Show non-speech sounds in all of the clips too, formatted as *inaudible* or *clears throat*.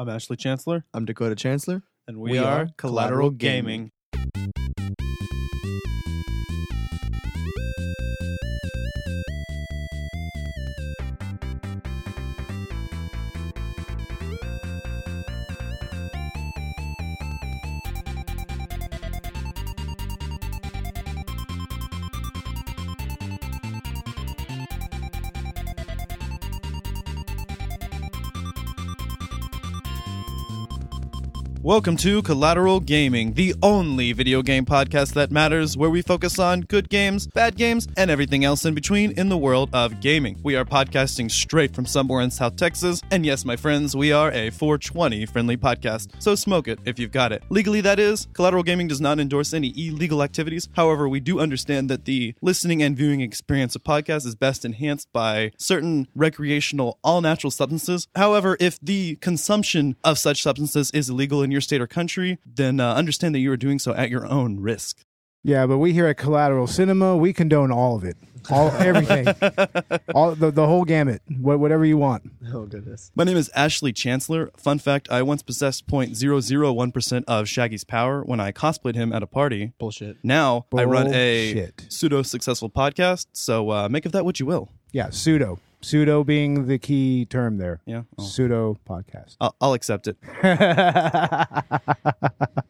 I'm Ashley Chancellor, I'm Dakota Chancellor. and we, We are, are Collateral Collateral Gaming. Gaming. Welcome to Collateral Gaming, the only video game podcast that matters, where we focus on good games, bad games, and everything else in between in the world of gaming. We are podcasting straight from somewhere in South Texas, and yes, my friends, we are a 420 friendly podcast, so smoke it if you've got it. Legally, that is, Collateral Gaming does not endorse any illegal activities. However, we do understand that the listening and viewing experience of podcasts is best enhanced by certain recreational, all natural substances. However, if the consumption of such substances is illegal in your state or country, then uh, understand that you are doing so at your own risk. Yeah, but we here at Collateral Cinema, we condone all of it, all *laughs* everything, all the, the whole gamut, what, whatever you want. Oh goodness. My name is Ashley Chancellor. Fun fact I once possessed 0.001% of Shaggy's power when I cosplayed him at a party. Bullshit. Now I run a Bullshit. pseudo successful podcast, so uh, make of that what you will. Yeah, pseudo, pseudo being the key term there. Yeah, oh. Pseudo podcast. I'll, I'll accept it. *laughs*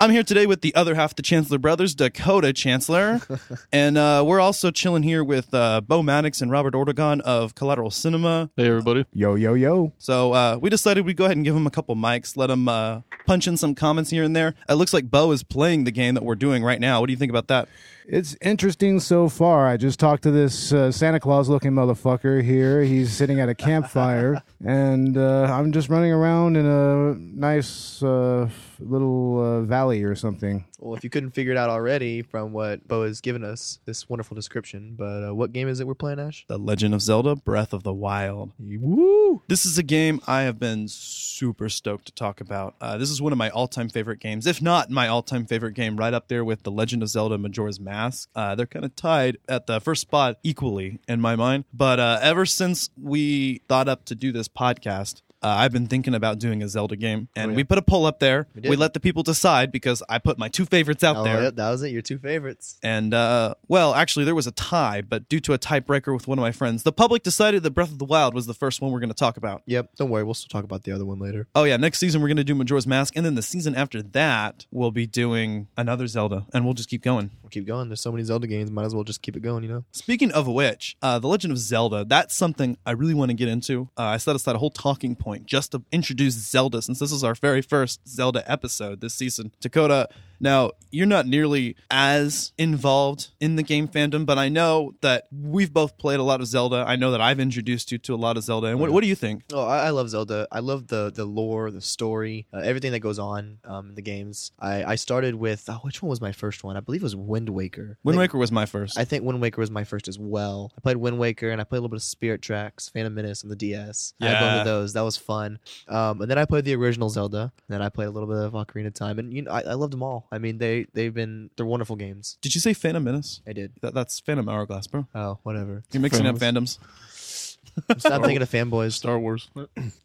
I'm here today with the other half of the Chancellor brothers, Dakota Chancellor, *laughs* and uh, we're also chilling here with uh, Bo Maddox and Robert Ortegon of Collateral Cinema. Hey everybody. Yo, yo, yo. So uh, we decided we'd go ahead and give them a couple mics, let them uh, punch in some comments here and there. It looks like Bo is playing the game that we're doing right now. What do you think about that? It's interesting so far. I just talked to this uh, Santa Claus looking motherfucker here. He's sitting at a campfire, *laughs* and uh, I'm just running around in a nice uh, little uh, valley or something. Well, if you couldn't figure it out already from what Bo has given us, this wonderful description, but uh, what game is it we're playing, Ash? The Legend of Zelda Breath of the Wild. Woo! This is a game I have been super stoked to talk about. Uh, this is one of my all time favorite games, if not my all time favorite game, right up there with The Legend of Zelda Majora's Mask. Uh, they're kind of tied at the first spot equally in my mind. But uh, ever since we thought up to do this podcast, uh, I've been thinking about doing a Zelda game, and Oh, yeah. we put a poll up there. We We, let the people decide because I put my two favorites out Oh, there. yeah, that was it. Your two favorites. And uh, well, actually, there was a tie, but due to a tiebreaker with one of my friends, the public decided that Breath of the Wild was the first one we're going to talk about. Yep. Don't worry. We'll still talk about the other one later. Oh yeah, next season we're going to do Majora's Mask, and then the season after that we'll be doing another Zelda, and we'll just keep going. We'll keep going. There's so many Zelda games. Might as well just keep it going. You know. Speaking of which, uh, the Legend of Zelda, that's something I really want to get into. Uh, I set aside a whole talking point just to introduce Zelda, since this is our very first Zelda episode this season. Dakota, now you're not nearly as involved in the game fandom, but I know that we've both played a lot of Zelda. I know that I've introduced you to a lot of Zelda. And what, what do you think? Oh, I, I love Zelda. I love the the lore, the story, uh, everything that goes on um, in the games. I, I started with oh, which one was my first one? I believe it was Wind Waker. Wind think- Waker was my first. I think Wind Waker was my first as well. I played Wind Waker and I played a little bit of Spirit Tracks, Phantom Menace on the DS. I had both of those. That was fun. Um, and then I played the original Zelda. And then I played a little bit of Ocarina of Time. And you know, I, I loved them all. I mean, they they've been they're wonderful games. Did you say Phantom Menace? I did. That, that's Phantom Hourglass, bro. Oh, whatever. You're mixing up Phantoms. fandoms. *laughs* Stop thinking of fanboys. Star Wars. *clears throat*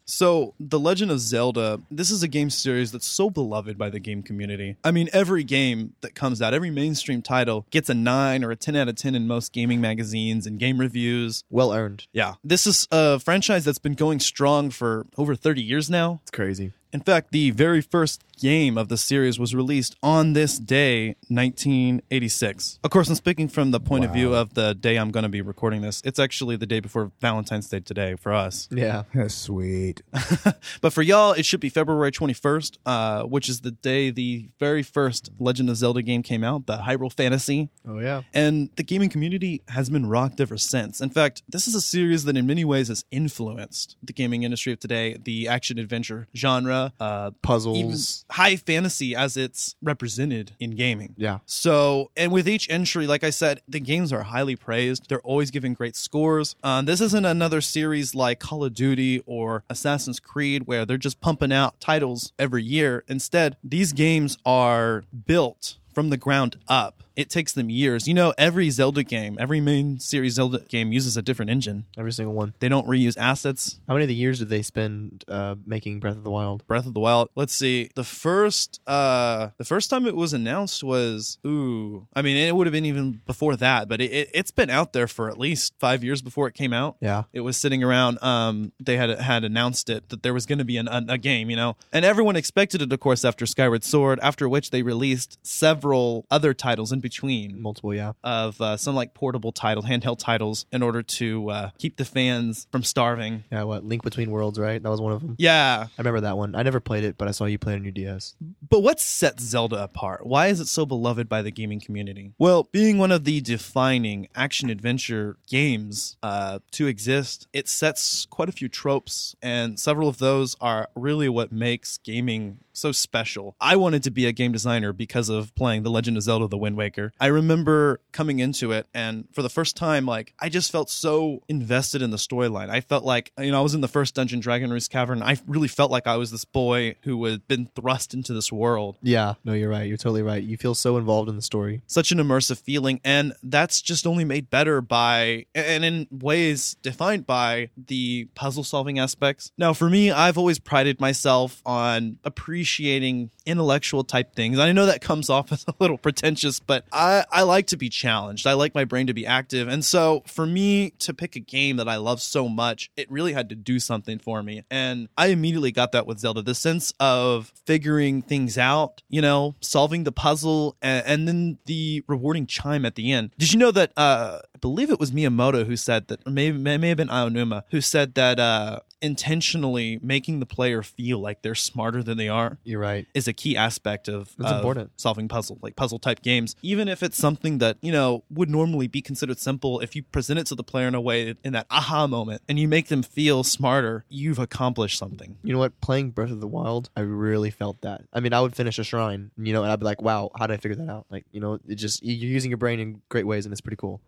So, The Legend of Zelda, this is a game series that's so beloved by the game community. I mean, every game that comes out, every mainstream title gets a 9 or a 10 out of 10 in most gaming magazines and game reviews. Well earned. Yeah. This is a franchise that's been going strong for over 30 years now. It's crazy. In fact, the very first game of the series was released on this day, 1986. Of course, I'm speaking from the point of view of the day I'm going to be recording this. It's actually the day before Valentine's Day today for us. Yeah. *laughs* That's sweet. *laughs* but for y'all, it should be February 21st, uh, which is the day the very first Legend of Zelda game came out, the Hyrule Fantasy. Oh yeah. And the gaming community has been rocked ever since. In fact, this is a series that in many ways has influenced the gaming industry of today, the action adventure genre, uh, Puzzles. high fantasy as it's represented in gaming. Yeah. So, and with each entry, like I said, the games are highly praised. They're always giving great scores. Um, this isn't another series like Call of Duty or Assassin's Creed where they're just pumping out titles every year. Instead, these games are built from the ground up it takes them years. You know, every Zelda game, every main series Zelda game uses a different engine. Every single one. They don't reuse assets. How many of the years did they spend uh, making Breath of the Wild? Breath of the Wild. Let's see. The first uh the first time it was announced was ooh. I mean, it would have been even before that, but it, it it's been out there for at least 5 years before it came out. Yeah. It was sitting around um they had had announced it that there was going to be an, a, a game, you know. And everyone expected it of course after Skyward Sword, after which they released several other titles in between Multiple, yeah. of uh, some like portable title, handheld titles in order to uh, keep the fans from starving. Yeah, what? Link Between Worlds, right? That was one of them. Yeah, I remember that one. I never played it, but I saw you play it on your DS. But what sets Zelda apart? Why is it so beloved by the gaming community? Well, being one of the defining action adventure games uh, to exist, it sets quite a few tropes, and several of those are really what makes gaming so special. I wanted to be a game designer because of playing The Legend of Zelda The Wind Waker. I remember coming into it, and for the first time, like, I just felt so invested in the storyline. I felt like, you know, I was in the first dungeon, Dragon Roost Cavern. I really felt like I was this boy who had been thrust into this world. Yeah, no, you're right. You're totally right. You feel so involved in the story. Such an immersive feeling, and that's just only made better by, and in ways defined by, the puzzle solving aspects. Now, for me, I've always prided myself on appreciating intellectual type things. I know that comes off *laughs* as a little pretentious, but I, I like to be challenged. I like my brain to be active. And so for me to pick a game that I love so much, it really had to do something for me. And I immediately got that with Zelda the sense of figuring things out, you know, solving the puzzle, and, and then the rewarding chime at the end. Did you know that? Uh, believe it was Miyamoto who said that, or maybe may, may have been Aonuma who said that uh, intentionally making the player feel like they're smarter than they are You're right. is a key aspect of, That's of important. solving puzzle like puzzle type games even if it's something that you know would normally be considered simple if you present it to the player in a way in that aha moment and you make them feel smarter you've accomplished something You know what? Playing Breath of the Wild, I really felt that. I mean, I would finish a shrine, you know, and I'd be like, "Wow, how did I figure that out?" Like, you know, it just you're using your brain in great ways, and it's pretty cool.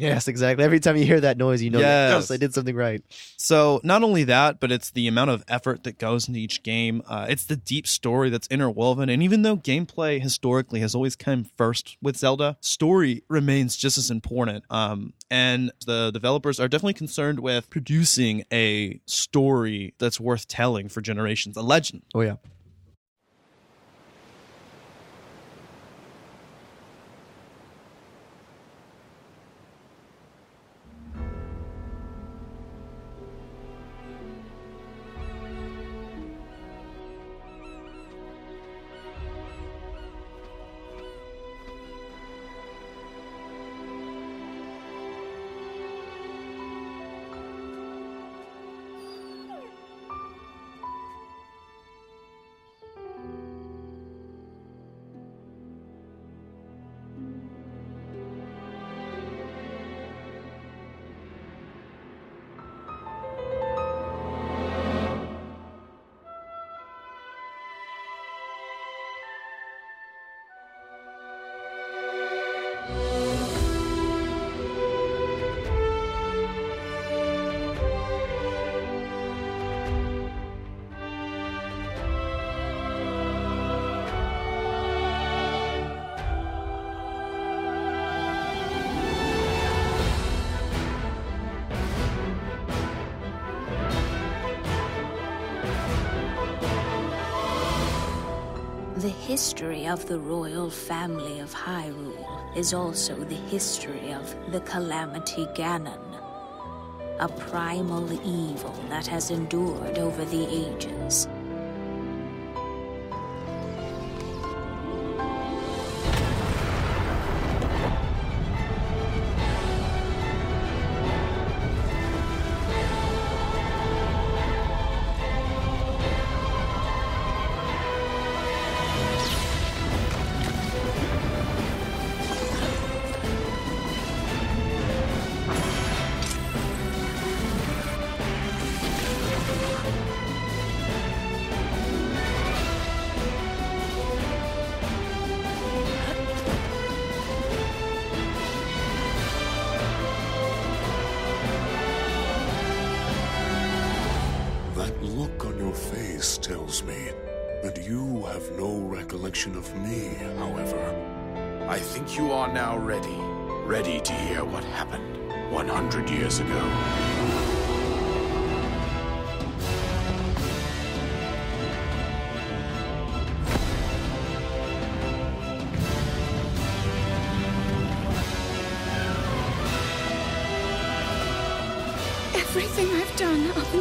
Yes, exactly. Every time you hear that noise, you know, that, Yes. yes, I did something right. So not only that, but it's the amount of effort that goes into each game. Uh, it's the deep story that's interwoven, and even though gameplay historically has always come first with Zelda, story remains just as important. Um, and the developers are definitely concerned with producing a story that's worth telling for generations, a legend. Oh yeah. History of the royal family of Hyrule is also the history of the Calamity Ganon, a primal evil that has endured over the ages.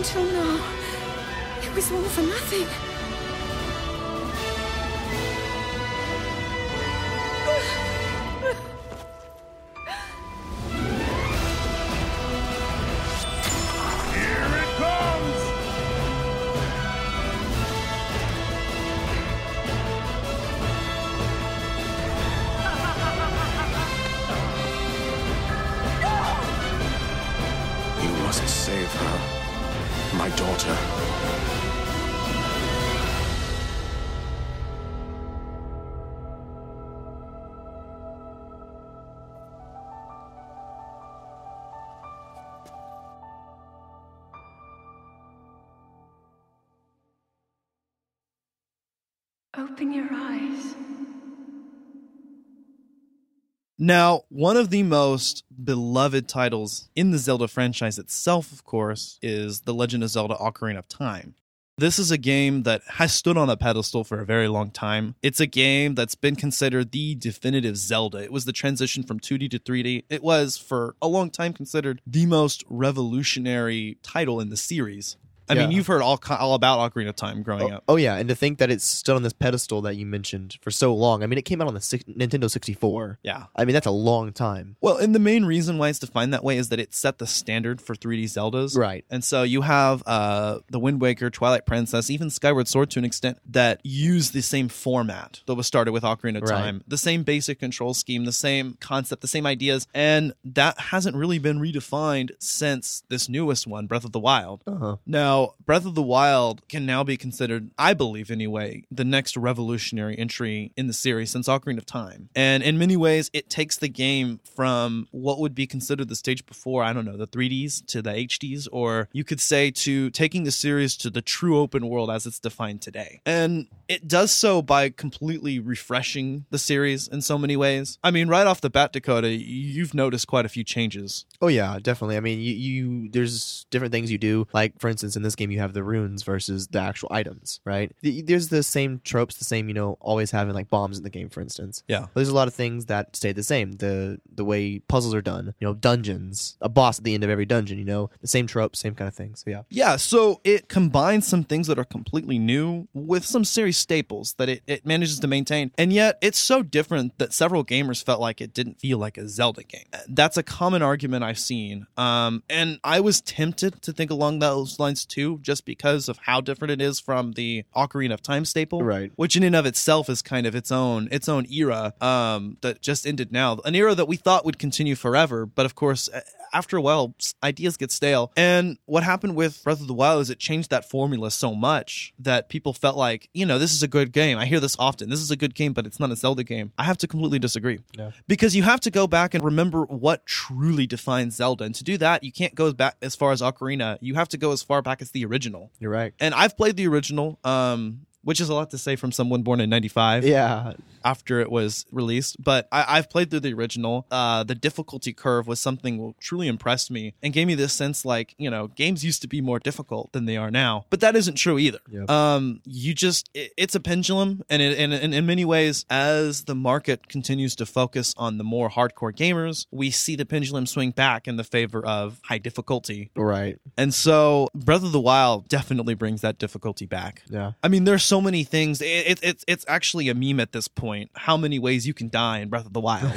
Until now, it was all for nothing. Open your eyes. Now, one of the most beloved titles in the Zelda franchise itself, of course, is The Legend of Zelda Ocarina of Time. This is a game that has stood on a pedestal for a very long time. It's a game that's been considered the definitive Zelda. It was the transition from 2D to 3D. It was, for a long time, considered the most revolutionary title in the series. I mean, you've heard all, all about Ocarina of Time growing Oh, up. oh, yeah, and to think that it's stood on this pedestal that you mentioned for so long. I mean, it came out on the six, Nintendo 64. Yeah. I mean, that's a long time. Well, and the main reason why it's defined that way is that it set the standard for 3D Zeldas. Right. And so you have uh, the Wind Waker, Twilight Princess, even Skyward Sword to an extent that use the same format that was started with Ocarina of Right. Time, the same basic control scheme, the same concept, the same ideas, and that hasn't really been redefined since this newest one, Breath of the Wild. Uh-huh. Now, Breath of the Wild can now be considered, I believe anyway, the next revolutionary entry in the series since Ocarina of Time. And in many ways, it takes the game from what would be considered the stage before, I don't know, the 3Ds to the HDs, or you could say to taking the series to the true open world as it's defined today. And it does so by completely refreshing the series in so many ways. I mean, right off the bat, Dakota, you've noticed quite a few changes. Oh yeah, definitely. I mean, you, you there's different things you do. Like for instance, in this game, you have the runes versus the actual items, right? There's the same tropes, the same you know, always having like bombs in the game, for instance. Yeah. There's a lot of things that stay the same. The the way puzzles are done, you know, dungeons, a boss at the end of every dungeon, you know, the same tropes, same kind of thing. So yeah. Yeah, so it combines some things that are completely new with some series staples that it, it manages to maintain. And yet it's so different that several gamers felt like it didn't feel like a Zelda game. That's a common argument I've seen. Um, and I was tempted to think along those lines too, just because of how different it is from the Ocarina of Time staple. Right. Which in and of itself is kind of its own its own era um, that just ended now. An era that we thought would continue forever, but of course after a while ideas get stale. And what happened with breath of the wild is it changed that formula so much that people felt like you know this is a good game. I hear this often. This is a good game but it's not a zelda game. I have to completely disagree. Yeah. because you have to go back and remember what truly defines zelda. And to do that you can't go back as far as ocarina. You have to go as far back as the original. You're right. and i've played the original um which is a lot to say from someone born in 95 Yeah. after it was released. But I, I've played through the original. Uh, the difficulty curve was something that truly impressed me and gave me this sense like, you know, games used to be more difficult than they are now. But that isn't true either. Yep. Um, you just, it, it's a pendulum. And, it, and, and in many ways, as the market continues to focus on the more hardcore gamers, we see the pendulum swing back in the favor of high difficulty. Right. And so Breath of the Wild definitely brings that difficulty back. Yeah. I mean, there's so many things. It, it, it's it's actually a meme at this point. How many ways you can die in Breath of the Wild?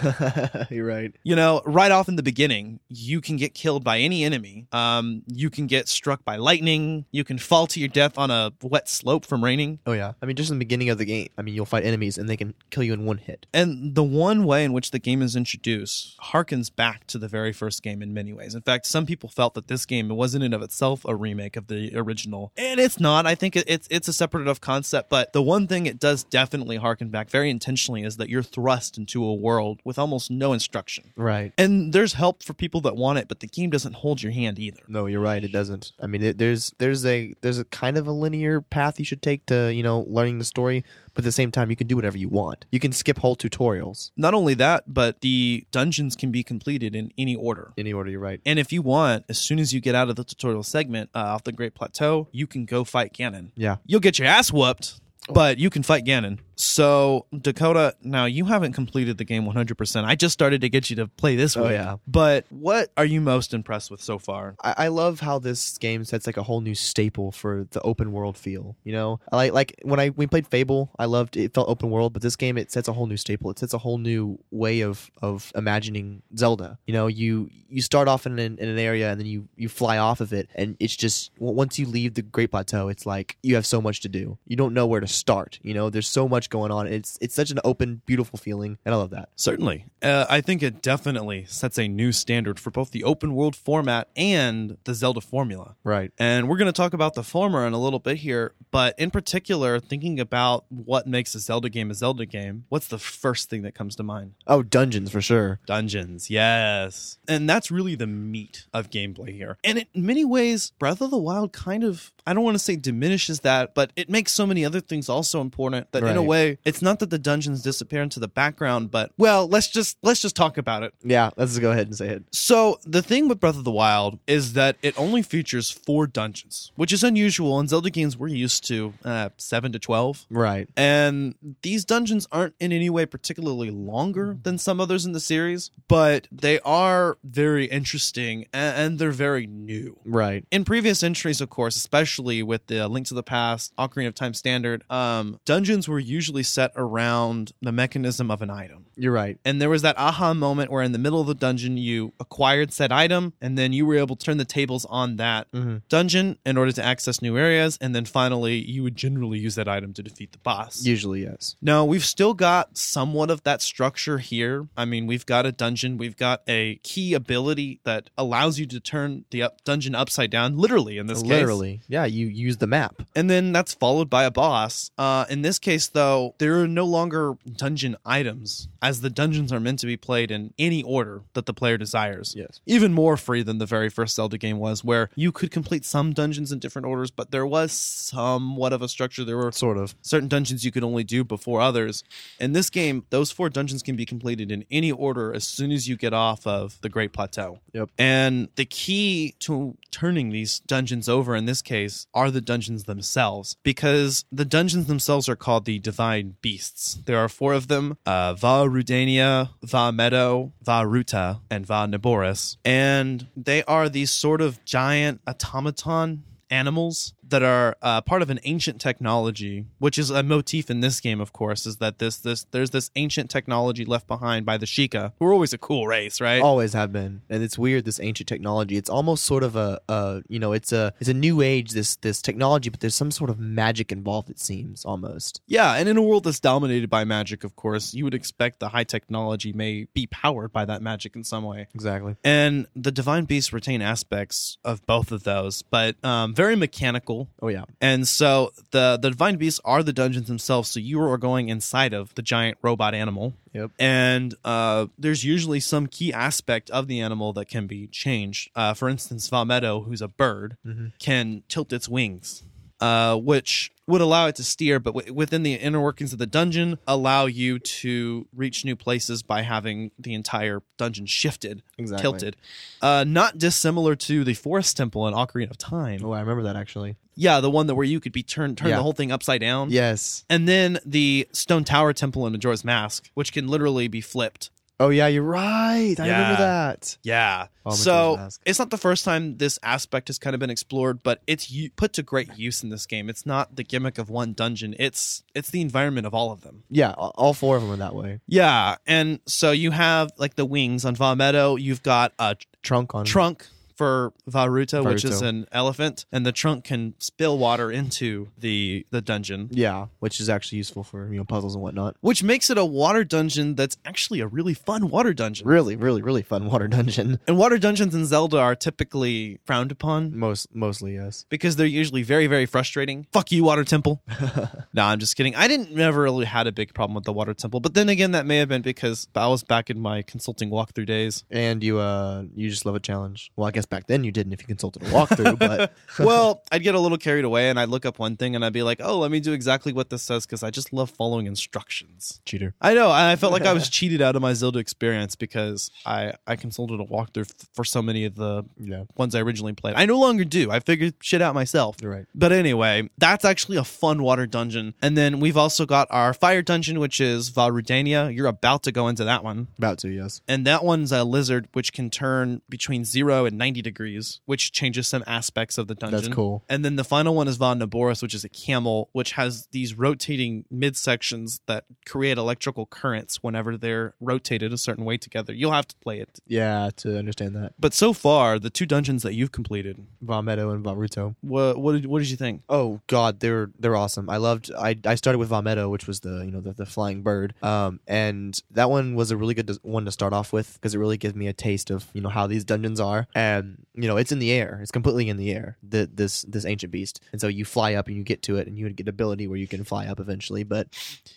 *laughs* You're right. you know, right off in the beginning, you can get killed by any enemy. Um, you can get struck by lightning. You can fall to your death on a wet slope from raining. Oh yeah. I mean, just in the beginning of the game, I mean, you'll fight enemies and they can kill you in one hit. And the one way in which the game is introduced harkens back to the very first game in many ways. In fact, some people felt that this game wasn't in and of itself a remake of the original, and it's not. I think it's it's a separate enough concept set. But the one thing it does definitely harken back very intentionally is that you're thrust into a world with almost no instruction. Right. And there's help for people that want it, but the game doesn't hold your hand either. No, you're right. It doesn't. I mean, it, there's there's a there's a kind of a linear path you should take to you know learning the story, but at the same time, you can do whatever you want. You can skip whole tutorials. Not only that, but the dungeons can be completed in any order. Any order, you're right. And if you want, as soon as you get out of the tutorial segment uh, off the Great Plateau, you can go fight Ganon. Yeah. You'll get your ass whooped, but you can fight Ganon. So, Dakota, now you haven't completed the game 100%. I just started to get you to play this Oh, week. yeah. But what are you most impressed with so far? I, I love how this game sets like a whole new staple for the open world feel. You know, I like like when I we played Fable, I loved it felt open world, but this game it sets a whole new staple. It sets a whole new way of of imagining Zelda. You know, you you start off in an, in an area and then you you fly off of it, and it's just once you leave the Great Plateau, it's like you have so much to do. You don't know where to start. You know, there's so much going on. It's it's such an open, beautiful feeling, and I love that. Certainly. Uh, I think it definitely sets a new standard for both the open world format and the Zelda formula. Right. And we're going to talk about the former in a little bit here, but in particular, thinking about what makes a Zelda game a Zelda game, what's the first thing that comes to mind? Oh, dungeons for sure. Dungeons, yes. And that's really the meat of gameplay here. And in many ways, Breath of the Wild kind of, I don't want to say diminishes that, but it makes so many other things also important that in a It's not that the dungeons disappear into the background, but well, let's just let's just talk about it. Yeah, let's go ahead and say it. So the thing with Breath of the Wild is that it only features four dungeons, which is unusual. In Zelda games, we're used to uh, seven to twelve. Right. And these dungeons aren't in any way particularly longer than some others in the series, but they are very interesting a- and they're very new. Right. In previous entries, of course, especially with the Link to the Past, Ocarina of Time standard, um, dungeons were usually set around the mechanism of an item. You're right. And there was that aha moment where in the middle of the dungeon you acquired said item, and then you were able to turn the tables on that Mm-hmm. dungeon in order to access new areas, and then finally you would generally use that item to defeat the boss. Usually, yes. No, we've still got somewhat of that structure here. I mean, we've got a dungeon, we've got a key ability that allows you to turn the up dungeon upside down, literally in this case. Literally. Yeah, you use the map. And then that's followed by a boss. Uh, in this case, though, there are no longer dungeon items, as the dungeons are meant to be played in any order that the player desires. Yes. Even more free than the very first Zelda game was, where you could complete some dungeons in different orders, but there was somewhat of a structure. There were Sort of. certain dungeons you could only do before others. In this game, those four dungeons can be completed in any order as soon as you get off of the Great Plateau. Yep. And the key to turning these dungeons over in this case are the dungeons themselves, because the dungeons themselves are called the Divine Beasts. There are four of them uh, Va Rudania, Vah Medoh, Vah Ruta, and Vah Naboris. And they are these sort of giant automaton animals that are uh, part of an ancient technology, which is a motif in this game, of course, is that this this there's this ancient technology left behind by the Sheikah, who are always a cool race, right? Always have been, and it's weird. This ancient technology. It's almost sort of a, a, you know, it's a, it's a new age. This, this technology, but there's some sort of magic involved. It seems almost. Yeah, and in a world that's dominated by magic, of course, you would expect the high technology may be powered by that magic in some way. Exactly. And the divine beasts retain aspects of both of those, but um, very mechanical. Oh yeah. And so the the divine beasts are the dungeons themselves. So you are going inside of the giant robot animal. Yep. And uh, there's usually some key aspect of the animal that can be changed. Uh, for instance, Vah Medoh, who's a bird, can tilt its wings, uh, which would allow it to steer, but w- within the inner workings of the dungeon, allow you to reach new places by having the entire dungeon shifted, Exactly. tilted. Uh, not dissimilar to the Forest Temple in Ocarina of Time. Oh, I remember that actually. Yeah, the one that where you could be turned turn Yeah. the whole thing upside down. Yes. And then the Stone Tower Temple in Majora's Mask, which can literally be flipped. Oh yeah, you're right. I Yeah. remember that. Yeah. Oh, Majora's so Mask. it's not the first time this aspect has kind of been explored, but it's u- put to great use in this game. It's not the gimmick of one dungeon. It's it's the environment of all of them. Yeah, all all four of them are that way. Yeah, and so you have like the wings on Vah Medoh. You've got a Trunk on trunk for Vah Ruta, which is an elephant, and the trunk can spill water into the the dungeon. Yeah, which is actually useful for you know puzzles and whatnot. Which makes it a water dungeon that's actually a really fun water dungeon. Really, really, really fun water dungeon. *laughs* And water dungeons in Zelda are typically frowned upon Most mostly yes. because they're usually very, very frustrating. Fuck you, Water Temple. *laughs* no, I'm just kidding. I didn't never really had a big problem with the Water Temple, but then again, that may have been because I was back in my consulting walkthrough days. And you uh you just love a challenge. Well, I guess back then you didn't if you consulted a walkthrough, but *laughs* well, I'd get a little carried away and I'd look up one thing and I'd be like, oh, let me do exactly what this says because I just love following instructions. cheater. I know. I felt like I was *laughs* cheated out of my Zelda experience because I, I consulted a walkthrough f- for so many of the Yeah. ones I originally played. I no longer do. I figured shit out myself. You're right. But anyway, that's actually a fun water dungeon. And then we've also got our fire dungeon, which is Vah Rudania. You're about to go into that one. About to, yes. And that one's a lizard which can turn between zero and 90 degrees, which changes some aspects of the dungeon. That's cool. And then the final one is Vah Naboris, which is a camel, which has these rotating midsections that create electrical currents whenever they're rotated a certain way together. You'll have to play it. Yeah, to understand that. But so far, the two dungeons that you've completed, Vah Medoh and Vah Ruta. what what did, what did you think? Oh God, they're they're awesome. I loved. I I started with Vah Medoh, which was the you know the, the flying bird. Um, and that one was a really good one to start off with because it really gives me a taste of you know how these dungeons are. And you know it's in the air. It's completely in the air. The this this ancient beast. And so you fly up and you get to it, and you would get ability where you can fly up eventually. But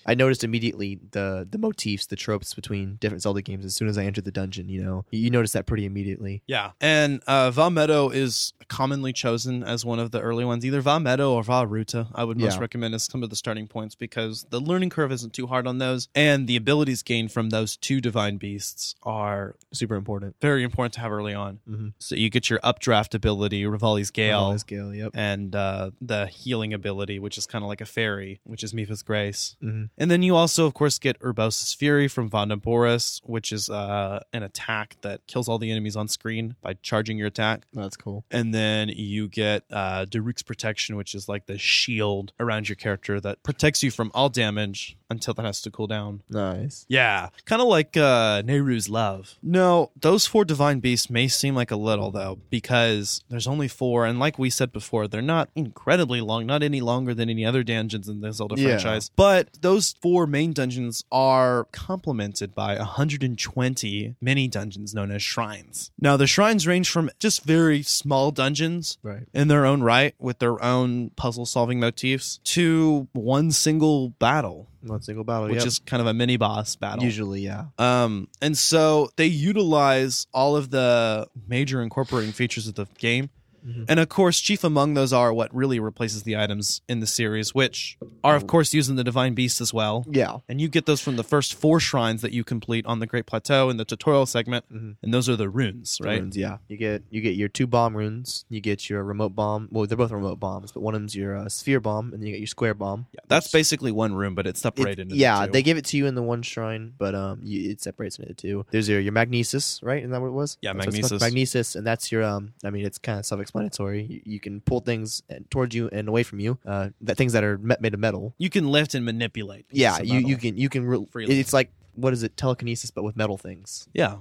I noticed immediately the the motifs, the tropes between different Zelda games as soon as I entered the dungeon. You know, you, notice that pretty immediately. Yeah. And uh, Vah Medoh is commonly chosen as one of the early ones, either Vah Medoh or Vah Ruta. I would most Yeah. recommend as some of the starting points because the learning curve isn't too hard on those. And the abilities gained from those two divine beasts are Super important. very important to have early on. Mhm. So you get your updraft ability, Revali's Gale. Oh, scale. Yep. and uh, the healing ability, which is kind of like a fairy, which is Mipha's Grace. Mhm. And then you also, of course, get Urbosa's Fury from Vah Naboris, which is uh, an attack that kills all the enemies on screen by charging your attack. That's cool. And then you get uh, Daruk's Protection, which is like the shield around your character that protects you from all damage until that has to cool down. Nice. Yeah, kind of like uh, Nayru's love. No, those four divine beasts may seem like a little though, because there's only four, and like we said before, they're not incredibly long, not any longer than any other dungeons in the Zelda Yeah. franchise. But those four main dungeons are complemented by 120 mini dungeons known as shrines. Now, the shrines range from just very small dungeons Right. in their own right with their own puzzle solving motifs to one single battle One single battle, which yep. is kind of a mini boss battle. usually yeah. Um, and so they utilize all of the major incorporating features of the game. Mm-hmm. And of course, chief among those are what really replaces the items in the series, which are, of course, using the Divine Beast as well. Yeah. And you get those from the first four shrines that you complete on the Great Plateau in the tutorial segment. And those are the runes, right? Runes, yeah. You get you get your two bomb runes. You get your remote bomb. Well, they're both remote bombs, but one of them's your uh, sphere bomb, and then you get your square bomb. Yeah, that's basically one rune, but it's It- separated. into yeah, two. they give it to you in the one shrine, but um, you, it separates into two. There's your your magnesis, right? Isn't that what it was? Yeah, That's what it's called. magnesis. Magnesis, and that's your um. I mean, it's kind of self-explanatory. You, you can pull things uh, towards you and away from you. Uh, that things that are made of metal. you can lift and manipulate. Yeah, you you can you can. Re- Freely. it's like what is it? Telekinesis, but with metal things. *laughs* Yeah.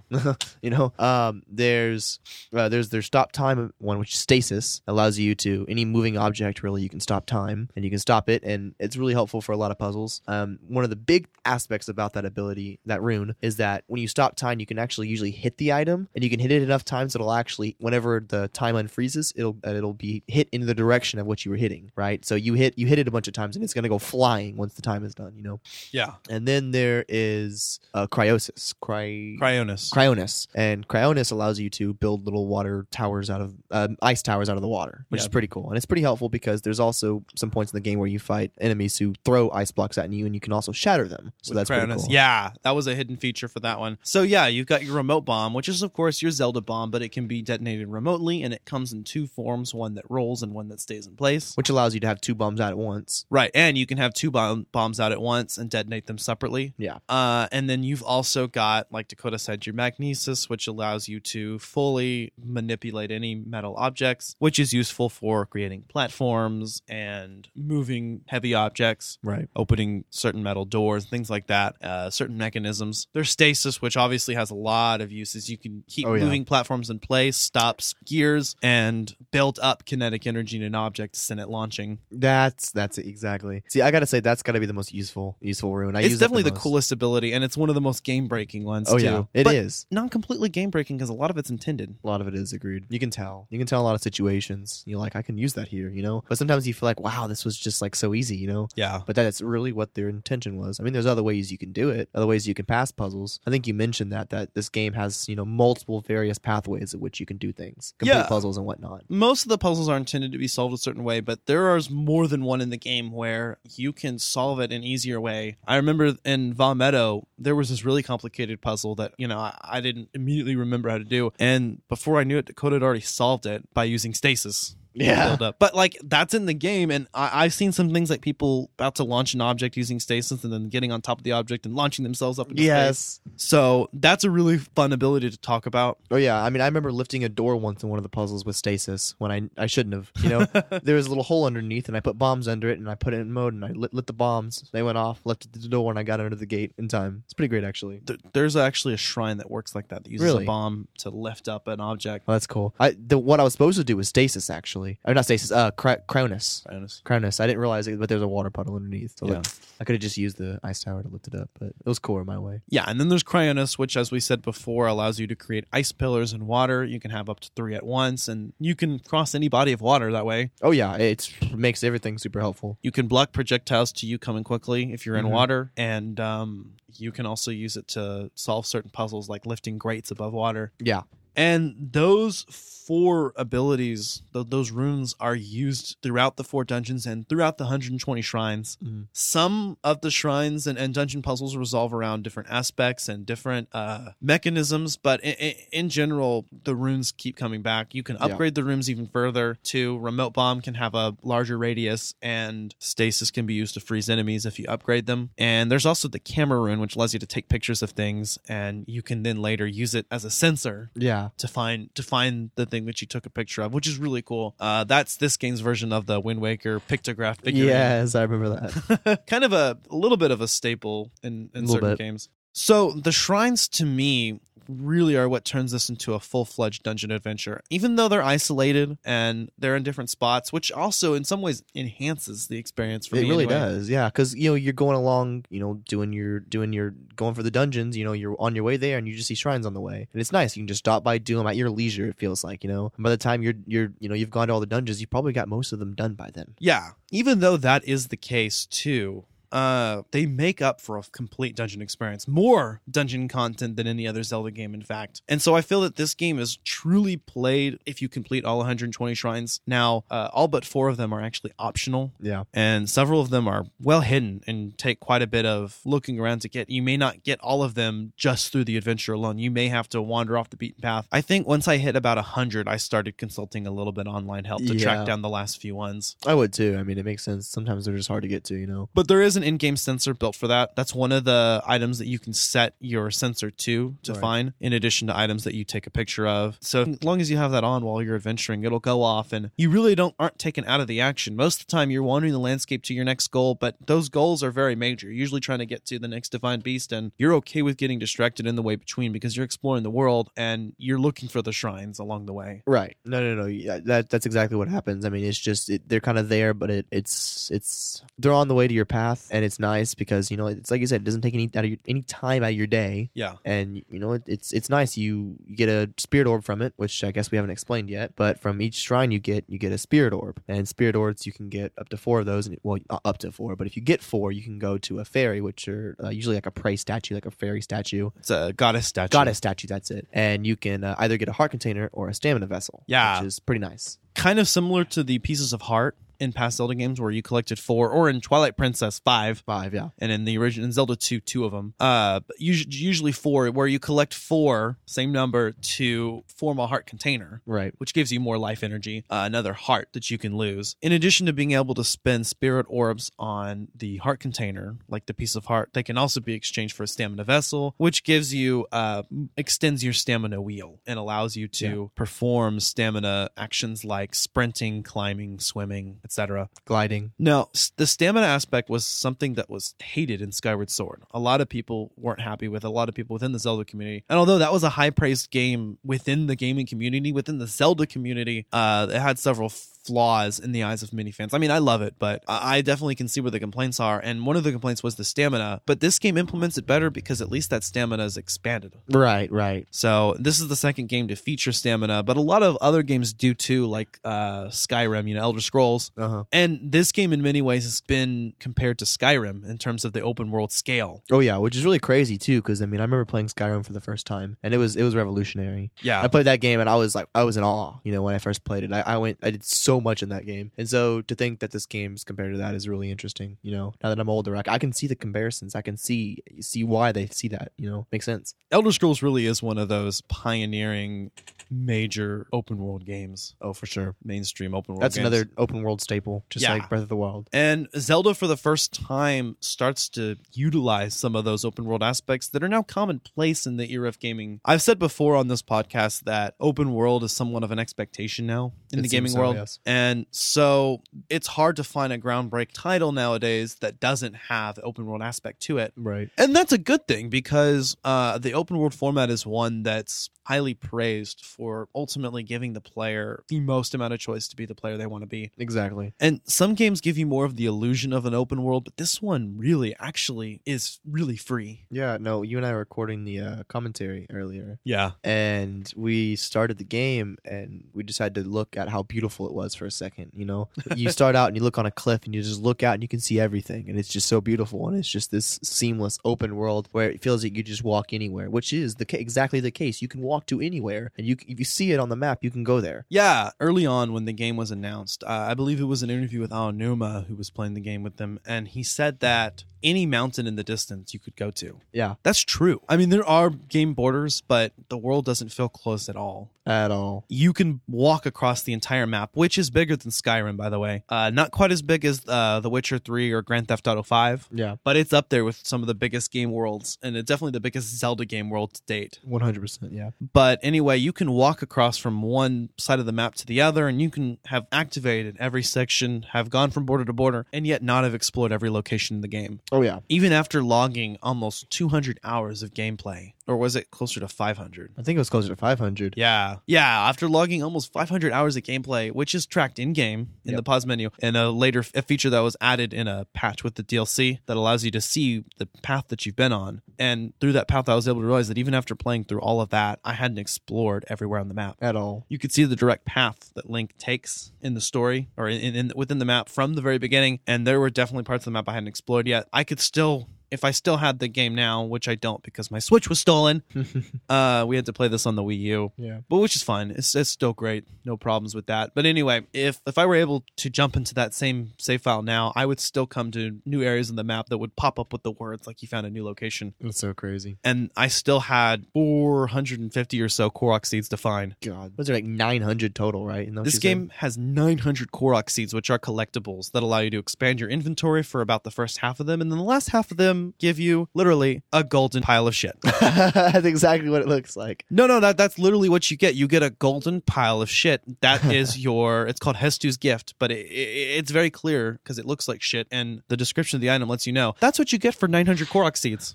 you know um there's uh, there's their stop time one which stasis allows you to any moving object really you can stop time and you can stop it and it's really helpful for a lot of puzzles um one of the big aspects about that ability that rune is that when you stop time you can actually usually hit the item and you can hit it enough times it'll actually whenever the time unfreezes it'll uh, it'll be hit in the direction of what you were hitting right so you hit you hit it a bunch of times and it's going to go flying once the time is done you know Yeah. and then there is uh, cryosis cry Cryonis. Cryonis, and Cryonis allows you to build little water towers out of um, ice towers out of the water, which Yeah. is pretty cool. And it's pretty helpful because there's also some points in the game where you fight enemies who throw ice blocks at you, and you can also shatter them. So with that's pretty Cryonis. cool. Yeah, that was a hidden feature for that one. So yeah, you've got your remote bomb, which is of course your Zelda bomb, but it can be detonated remotely, and it comes in two forms: one that rolls and one that stays in place. which allows you to have two bombs out at once. Right, and you can have two bomb- bombs out at once and detonate them separately. Yeah. Uh, and then you've also got, like Dakota said, your magnesis, which allows you to fully manipulate any metal objects, which is useful for creating platforms and moving heavy objects Right. opening certain metal doors, things like that, uh, certain mechanisms. There's stasis, which obviously has a lot of uses. You can keep Oh, yeah. moving platforms in place, stops gears, and build up kinetic energy in an object to send it launching. That's that's it exactly. See, I gotta say that's gotta be the most useful useful rune. I it's definitely the, most. coolest ability, and it's one of the most game breaking ones, Oh too. yeah, it but is. Not completely game breaking because a lot of it's intended. A lot of it is agreed. You can tell. You can tell a lot of situations. You're like, I can use that here, you know. But sometimes you feel like, wow, this was just like so easy, you know. Yeah. But that's really what their intention was. I mean, there's other ways you can do it, other ways you can pass puzzles. I think you mentioned that that this game has you know multiple various pathways at which you can do things, complete Yeah. puzzles and whatnot. most of the puzzles are intended to be solved a certain way, but there is more than one in the game where you can solve it an easier way. I remember in Vah Medoh, there was this really complicated puzzle that, you know, I, I didn't immediately remember how to do. And before I knew it, Dakota had already solved it by using stasis. Yeah. But like that's in the game, and I, I've seen some things like people about to launch an object using stasis and then getting on top of the object and launching themselves up. Into space. Yes. So that's a really fun ability to talk about. Oh yeah, I mean, I remember lifting a door once in one of the puzzles with stasis when I I shouldn't have. You know, *laughs* there was a little hole underneath, and I put bombs under it, and I put it in mode, and I lit, lit the bombs. They went off, lifted the door, and I got under the gate in time. It's pretty great, actually. Th- There's actually a shrine that works like that that uses Really? a bomb to lift up an object. Oh, that's cool. I the what I was supposed to do was stasis, actually. Or not stasis. Uh, cra- Cryonis. Cryonis. I didn't realize it, but there's a water puddle underneath. So Yeah. like, I could have just used the ice tower to lift it up, but it was cooler my way. Yeah, and then there's Cryonis, which, as we said before, allows you to create ice pillars in water. You can have up to three at once, and you can cross any body of water that way. Oh yeah, it makes everything super helpful. You can block projectiles to you coming quickly if you're in Mhm. water, and um, you can also use it to solve certain puzzles like lifting grates above water. Yeah. And those four abilities, th- those runes, are used throughout the four dungeons and throughout the 120 shrines. Mhm. Some of the shrines and, and dungeon puzzles resolve around different aspects and different uh, mechanisms, but in, in, in general, the runes keep coming back. You can Yeah. upgrade the runes even further to remote bomb can have a larger radius, and stasis can be used to freeze enemies if you upgrade them. And there's also the camera rune, which allows you to take pictures of things, and you can then later use it as a sensor Yeah. To find to find the thing that you took a picture of, which is really cool. Uh, that's this game's version of the Wind Waker pictograph figurine. Yes, I remember that. *laughs* kind of a, a little bit of a staple in, in certain bit. games. So the shrines to me really are what turns this into a full-fledged dungeon adventure. Even though they're isolated and they're in different spots which also in some ways enhances the experience for it me really anyway. does yeah because you know you're going along you know doing your doing your going for the dungeons you know you're on your way there and you just see shrines on the way. And it's nice you can just stop by do them at your leisure it feels like you know. And by the time you're you're you know you've gone to all the dungeons you probably got most of them done by then. Yeah, even though that is the case too, uh, they make up for a complete dungeon experience, more dungeon content than any other Zelda game, in fact. And so I feel that this game is truly played if you complete all 120 shrines. Now, uh, all but four of them are actually optional. yeah And several of them are well hidden and take quite a bit of looking around to get. You may not get all of them just through the adventure alone. You may have to wander off the beaten path. I think once I hit about 100, I started consulting a little bit online help to Yeah. track down the last few ones. i would too i mean it makes sense sometimes they're just hard to get to you know But there is an in-game sensor built for that. That's one of the items that you can set your sensor to to Right. find, in addition to items that you take a picture of. So as long as you have that on while you're adventuring, it'll go off, and you really don't aren't taken out of the action. Most of the time, you're wandering the landscape to your next goal, but those goals are very major. You're usually trying to get to the next divine beast, and you're okay with getting distracted in the way between because you're exploring the world and you're looking for the shrines along the way. right no no no yeah, that that's exactly what happens i mean it's just it, they're kind of there but it it's it's they're on the way to your path and it's nice because you know it's like you said it doesn't take any out of your, any time out of your day Yeah. and you know it, it's it's nice you, you get a spirit orb from it which i guess we haven't explained yet but from each shrine you get you get a spirit orb and spirit orbs you can get up to four of those and well not up to four but if you get four you can go to a fairy which are uh, usually like a prey statue like a fairy statue It's a goddess statue. goddess statue that's it and you can uh, either get a heart container or a stamina vessel Yeah. which is pretty nice kind of similar to the pieces of heart in past Zelda games where you collected four, or in Twilight Princess five, Five, yeah. and in the original in Zelda 2, two of them. Uh, usually four, where you collect four, same number, to form a heart container. Right. Which gives you more life energy, uh, another heart that you can lose. In addition to being able to spend spirit orbs on the heart container, like the piece of heart, they can also be exchanged for a stamina vessel, which gives you, uh, extends your stamina wheel and allows you to perform stamina actions like sprinting, climbing, swimming, etc. Gliding. Now, the stamina aspect was something that was hated in Skyward Sword. A lot of people weren't happy with a lot of people within the Zelda community. And although that was a high praised game within the gaming community, within the Zelda community, uh, it had several flaws in the eyes of many fans. I mean, I love it, but I definitely can see where the complaints are. And one of the complaints was the stamina. But this game implements it better because at least that stamina is expanded. Right, right. So this is the second game to feature stamina, but a lot of other games do too, like uh, Skyrim, you know, Elder Scrolls. Uh huh. And this game, in many ways, has been compared to Skyrim in terms of the open world scale. Oh yeah, which is really crazy too, because I mean, I remember playing Skyrim for the first time, and it was it was revolutionary. Yeah. I played that game, and I was like, I was in awe. You know, when I first played it, I, I went, I did so much in that game, and so to think that this game's compared to that is really interesting. You know, now that I'm older, I, I can see the comparisons. I can see see why they see that. You know, makes sense. Elder Scrolls really is one of those pioneering major open world games, Oh, for sure. mainstream open world That's games. another open world staple, just Yeah. like Breath of the Wild. And Zelda, for the first time, starts to utilize some of those open world aspects that are now commonplace in the era of gaming. I've said before on this podcast that open world is somewhat of an expectation now in It the gaming so, world. yes. And so it's hard to find a groundbreak title nowadays that doesn't have the open world aspect to it. Right. And that's a good thing because uh, the open world format is one that's highly praised for ultimately giving the player the most amount of choice to be the player they want to be. Exactly. And some games give you more of the illusion of an open world, but this one really actually is really free. Yeah. No, you and I were recording the uh, commentary earlier, Yeah. and we started the game and we decided to look at how beautiful it was for a second you know *laughs* you start out and you look on a cliff and you just look out and you can see everything and it's just so beautiful and it's just this seamless open world where it feels like you just walk anywhere which is the exactly the case you can walk to anywhere and you if you see it on the map you can go there Yeah, early on when the game was announced, uh, I believe it was an interview with Aonuma who was playing the game with them, and he said that any mountain in the distance you could go to. yeah That's true. I mean, there are game borders, but the world doesn't feel close at all. At all You can walk across the entire map, which is bigger than Skyrim, by the way. Uh, not quite as big as uh, The Witcher 3 or Grand Theft Auto 5, yeah but it's up there with some of the biggest game worlds, and it's definitely the biggest Zelda game world to date. 100% yeah But anyway, you can walk across from one side of the map to the other, and you can have activated every section, have gone from border to border, and yet not have explored every location in the game. oh yeah Even after logging almost 200 hours of gameplay. Or was it closer to 500? i think it was closer to 500 Yeah. Yeah. After logging almost 500 hours of gameplay, which is tracked in game in Yep. the pause menu, and a later a feature that was added in a patch with the DLC that allows you to see the path that you've been on. And through that path, I was able to realize that even after playing through all of that, I hadn't explored everywhere on the map. at all You could see the direct path that Link takes in the story or in, in within the map from the very beginning, and there were definitely parts of the map I hadn't explored yet. I could still. If I still had the game now, which I don't because my Switch was stolen, *laughs* uh, we had to play this on the Wii U yeah but which is fine. It's, it's still great. No problems with that. But anyway, if if I were able to jump into that same save file now, I would still come to new areas in the map that would pop up with the words like you found a new location. that's so crazy And I still had 450 or so Korok seeds to find. god those are like 900 total right Isn't that what This you said? game has 900 Korok seeds, which are collectibles that allow you to expand your inventory for about the first half of them, and then the last half of them give you literally a golden pile of shit. *laughs* that's exactly what it looks like No, no, that that's literally what you get. You get a golden pile of shit. That *laughs* is your. It's called Hestu's gift, but it, it, it's very clear because it looks like shit, and the description of the item lets you know that's what you get for 900 Korok seeds,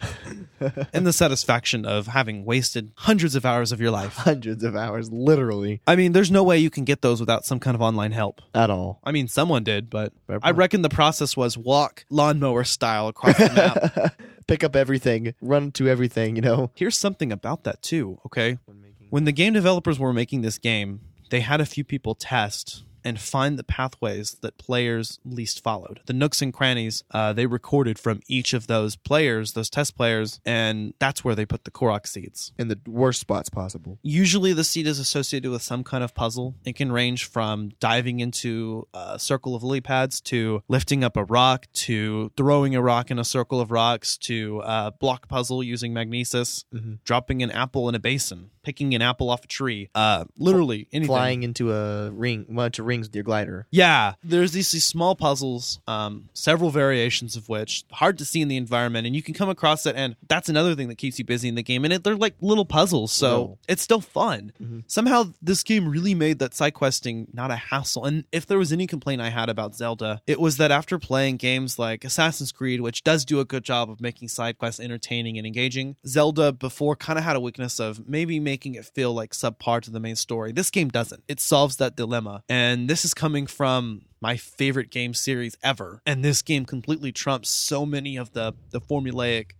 *laughs* and the satisfaction of having wasted hundreds of hours of your life. hundreds of hours literally I mean, there's no way you can get those without some kind of online help. at all I mean, someone did, but I reckon the process was walk lawnmower style across the map. *laughs* pick up everything, run to everything, you know. Here's something about that too. Okay, when the game developers were making this game, they had a few people test and find the pathways that players least followed. The nooks and crannies uh, they recorded from each of those players, those test players, and that's where they put the Korok seeds. In the worst spots possible. Usually, the seed is associated with some kind of puzzle. It can range from diving into a circle of lily pads to lifting up a rock to throwing a rock in a circle of rocks to a block puzzle using magnesis, dropping an apple in a basin, picking an apple off a tree. Uh, literally anything. Flying into a ring, into rings with your glider. Yeah, there's these, these small puzzles, um, several variations of which hard to see in the environment, and you can come across it, and that's another thing that keeps you busy in the game. And it, they're like little puzzles, so Little. it's still fun. Somehow, this game really made that side questing not a hassle. And if there was any complaint I had about Zelda, it was that after playing games like Assassin's Creed, which does do a good job of making side quests entertaining and engaging, Zelda before kind of had a weakness of maybe making it feel like subpar to the main story. This game doesn't. It solves that dilemma. And this is coming from my favorite game series ever. And this game completely trumps so many of the the formulaic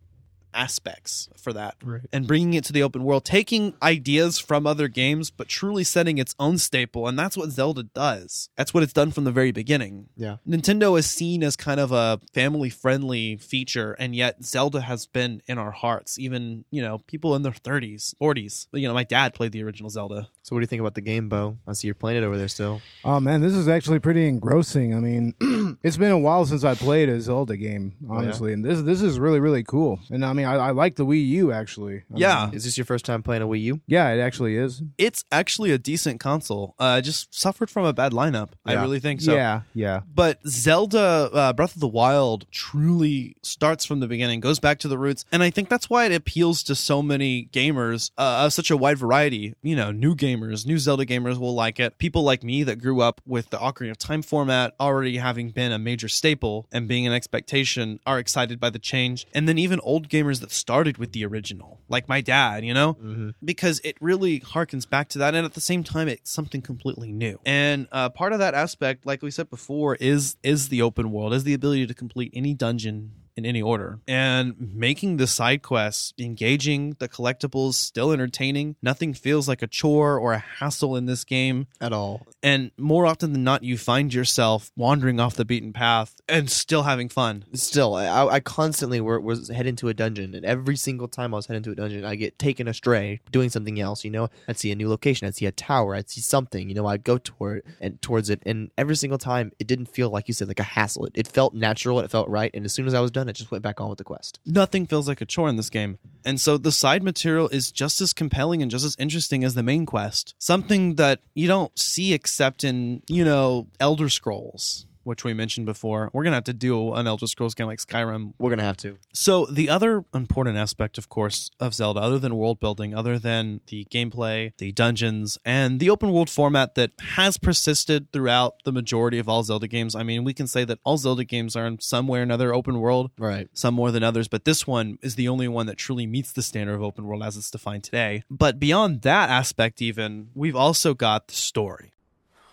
aspects for that Right. and bringing it to the open world taking ideas from other games but truly setting its own staple and that's what zelda does that's what it's done from the very beginning Yeah. nintendo is seen as kind of a family friendly feature and yet zelda has been in our hearts even you know people in their 30s 40s you know my dad played the original zelda So what do you think about the game, Bo? I see you're playing it over there still. Oh man, this is actually pretty engrossing. I mean, *clears throat* it's been a while since I played a Zelda game, oh, honestly, and this this is really really cool. And I mean, I, I like the Wii U actually. I Yeah. mean, Is this your first time playing a Wii U? yeah, it actually is. it's actually a decent console uh just suffered from a bad lineup i Yeah. really think so yeah, yeah. but Zelda uh, Breath of the Wild truly starts from the beginning, goes back to the roots, and I think that's why it appeals to so many gamers uh, of such a wide variety. You know, new gamers, new Zelda gamers will like it. People like me that grew up with the Ocarina of Time format already having been a major staple and being an expectation are excited by the change. And then even old gamers that started with the original, like my dad, you know, because it really harkens back to that, and at the same time, it's something completely new. And uh, part of that aspect, like we said before, is is the open world, is the ability to complete any dungeon in any order. And making the side quests engaging the collectibles still entertaining. Nothing feels like a chore or a hassle in this game. At all. and more often than not you find yourself wandering off the beaten path and still having fun. Still, I, I constantly were, was heading to a dungeon, and every single time I was heading to a dungeon, I get taken astray doing something else. You know, I'd see a new location, I'd see a tower, I'd see something. You know, I'd go toward and towards it, and every single time, it didn't feel like you said like a hassle. It, it felt natural, it felt right, and as soon as I was done, I just went back on with the quest. nothing feels like a chore in this game. And so the side material is just as compelling and just as interesting as the main quest. Something that you don't see except in, you know, Elder Scrolls, which we mentioned before. We're going to have to do an Elder Scrolls game like Skyrim We're gonna have to. so the other important aspect, of course, of Zelda, other than world building, other than the gameplay, the dungeons, and the open world format that has persisted throughout the majority of all Zelda games. I mean, we can say that all Zelda games are in some way or another open world, Right. some more than others, but this one is the only one that truly meets the standard of open world as it's defined today. But beyond that aspect, even, we've also got the story.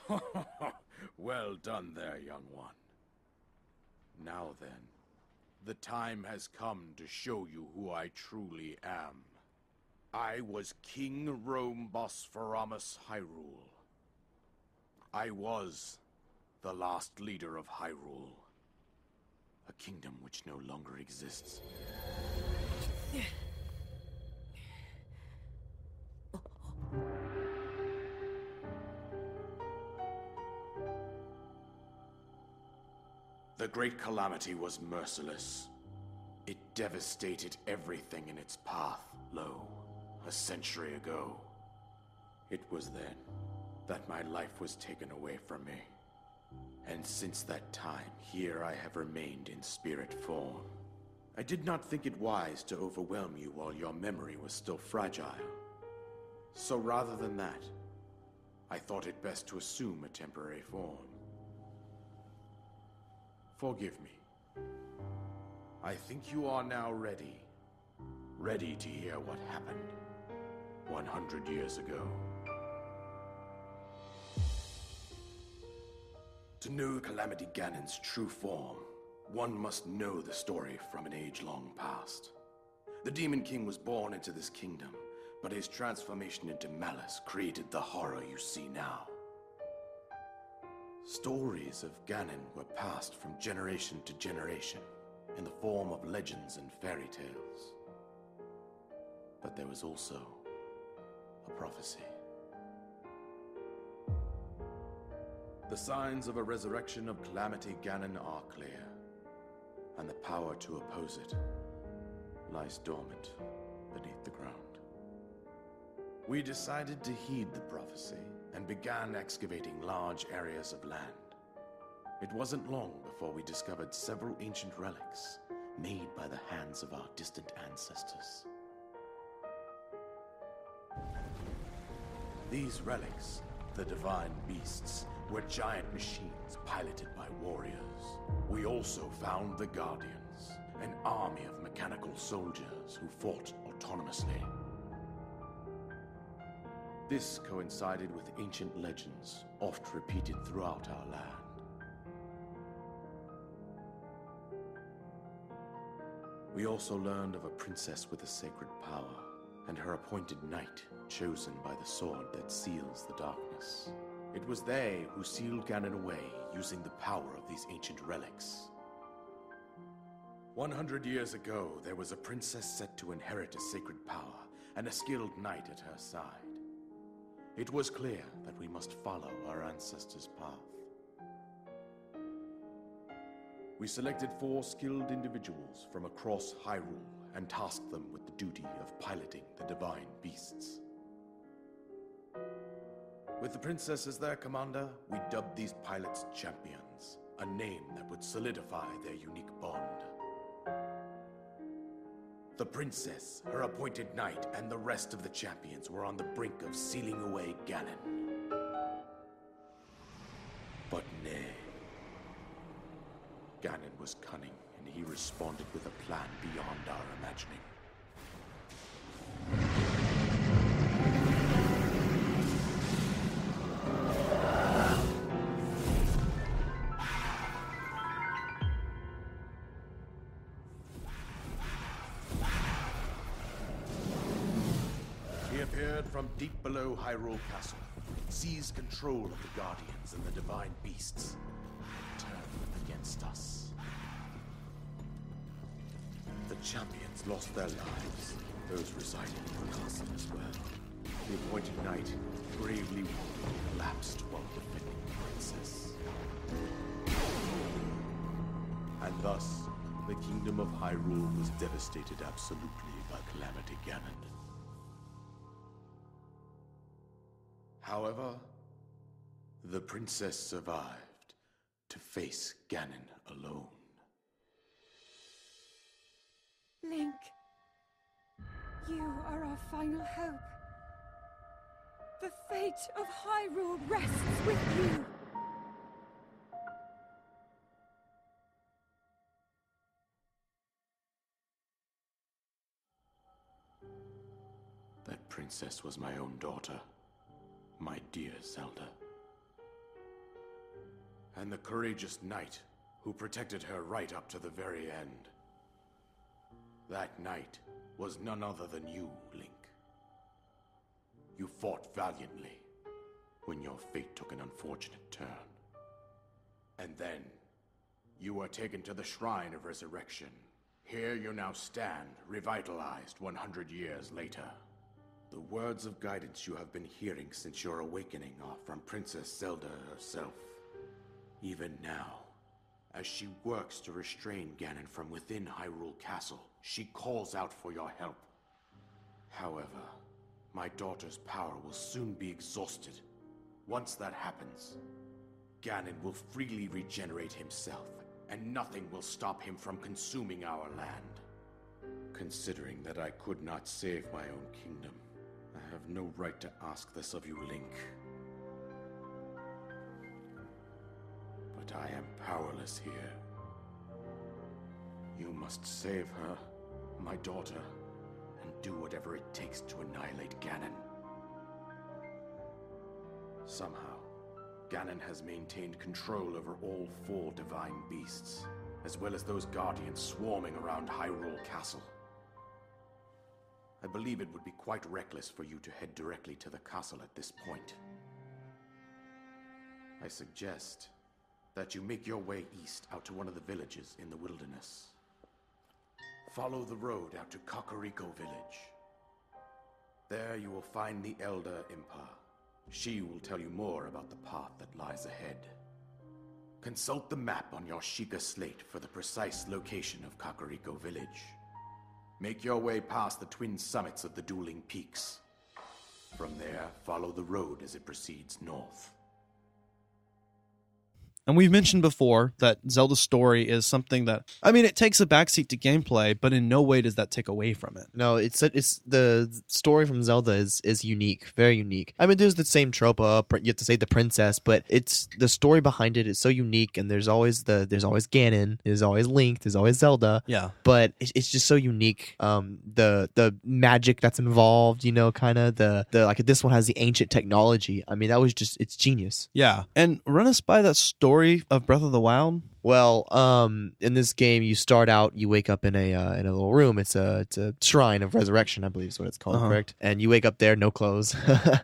*laughs* Well done there, young one. Now then, the time has come to show you who I truly am. I was King Rhoam Bosphoramus Hyrule. I was the last leader of Hyrule, a kingdom which no longer exists. *laughs* The Great Calamity was merciless. It devastated everything in its path, lo, a century ago. It was then that my life was taken away from me. And since that time, here I have remained in spirit form. I did not think it wise to overwhelm you while your memory was still fragile. So rather than that, I thought it best to assume a temporary form. Forgive me. I think you are now ready. Ready to hear what happened 100 years ago. To know Calamity Ganon's true form, one must know the story from an age long past. The Demon King was born into this kingdom, but his transformation into malice created the horror you see now. Stories of Ganon were passed from generation to generation in the form of legends and fairy tales. But there was also a prophecy. The signs of a resurrection of Calamity Ganon are clear, and the power to oppose it lies dormant beneath the ground. We decided to heed the prophecy and began excavating large areas of land. It wasn't long before we discovered several ancient relics made by the hands of our distant ancestors. These relics, the divine beasts, were giant machines piloted by warriors. We also found the Guardians, an army of mechanical soldiers who fought autonomously. This coincided with ancient legends oft repeated throughout our land. We also learned of a princess with a sacred power, and her appointed knight chosen by the sword that seals the darkness. It was they who sealed Ganon away using the power of these ancient relics. 100 years ago, there was a princess set to inherit a sacred power and a skilled knight at her side. It was clear that we must follow our ancestors' path. We selected four skilled individuals from across Hyrule and tasked them with the duty of piloting the divine beasts. With the princess as their commander, we dubbed these pilots champions, a name that would solidify their unique bond. The princess, her appointed knight, and the rest of the champions were on the brink of sealing away Ganon. But nay. Ganon was cunning, and he responded with a plan beyond our imagining. Deep below Hyrule Castle, seized control of the Guardians and the Divine Beasts, and turned them against us. The champions lost their lives, those residing in the castle as well. The appointed knight, bravely wounded, collapsed while defending the princess. And thus, the kingdom of Hyrule was devastated absolutely by Calamity Ganon. However, the princess survived to face Ganon alone. Link, you are our final hope. The fate of Hyrule rests with you. That princess was my own daughter, my dear Zelda. And the courageous knight who protected her right up to the very end. That knight was none other than you, Link. You fought valiantly when your fate took an unfortunate turn. And then, you were taken to the Shrine of Resurrection. Here you now stand, revitalized 100 years later. The words of guidance you have been hearing since your awakening are from Princess Zelda herself. Even now, as she works to restrain Ganon from within Hyrule Castle, she calls out for your help. However, my daughter's power will soon be exhausted. Once that happens, Ganon will freely regenerate himself, and nothing will stop him from consuming our land. Considering that I could not save my own kingdom, have no right to ask this of you, Link. But I am powerless here. You must save her, my daughter, and do whatever it takes to annihilate Ganon. Somehow, Ganon has maintained control over all four divine beasts, as well as those guardians swarming around Hyrule Castle. I believe it would be quite reckless for you to head directly to the castle at this point. I suggest that you make your way east out to one of the villages in the wilderness. Follow the road out to Kakariko Village. There you will find the Elder Impa. She will tell you more about the path that lies ahead. Consult the map on your Sheikah slate for the precise location of Kakariko Village. Make your way past the twin summits of the dueling peaks. From there, follow the road as it proceeds north. And we've mentioned before that Zelda's story is something that I mean it takes a backseat to gameplay, but in no way does that take away from it. No, it's it's the story from Zelda is is unique, very unique. I mean, there's the same trope of you have to say the princess, but it's the story behind it is so unique, and there's always the there's always Ganon, there's always Link, there's always Zelda. Yeah. but it's, it's just so unique. Um, the the magic that's involved, you know, kind of the the like this one has the ancient technology. I mean, that was just it's genius. Yeah. And run us by that story of Breath of the Wild. Well, um, in this game, you start out, you wake up in a uh, in a little room. It's a it's a shrine of resurrection, I believe is what it's called, Uh-huh. correct? And you wake up there, no clothes,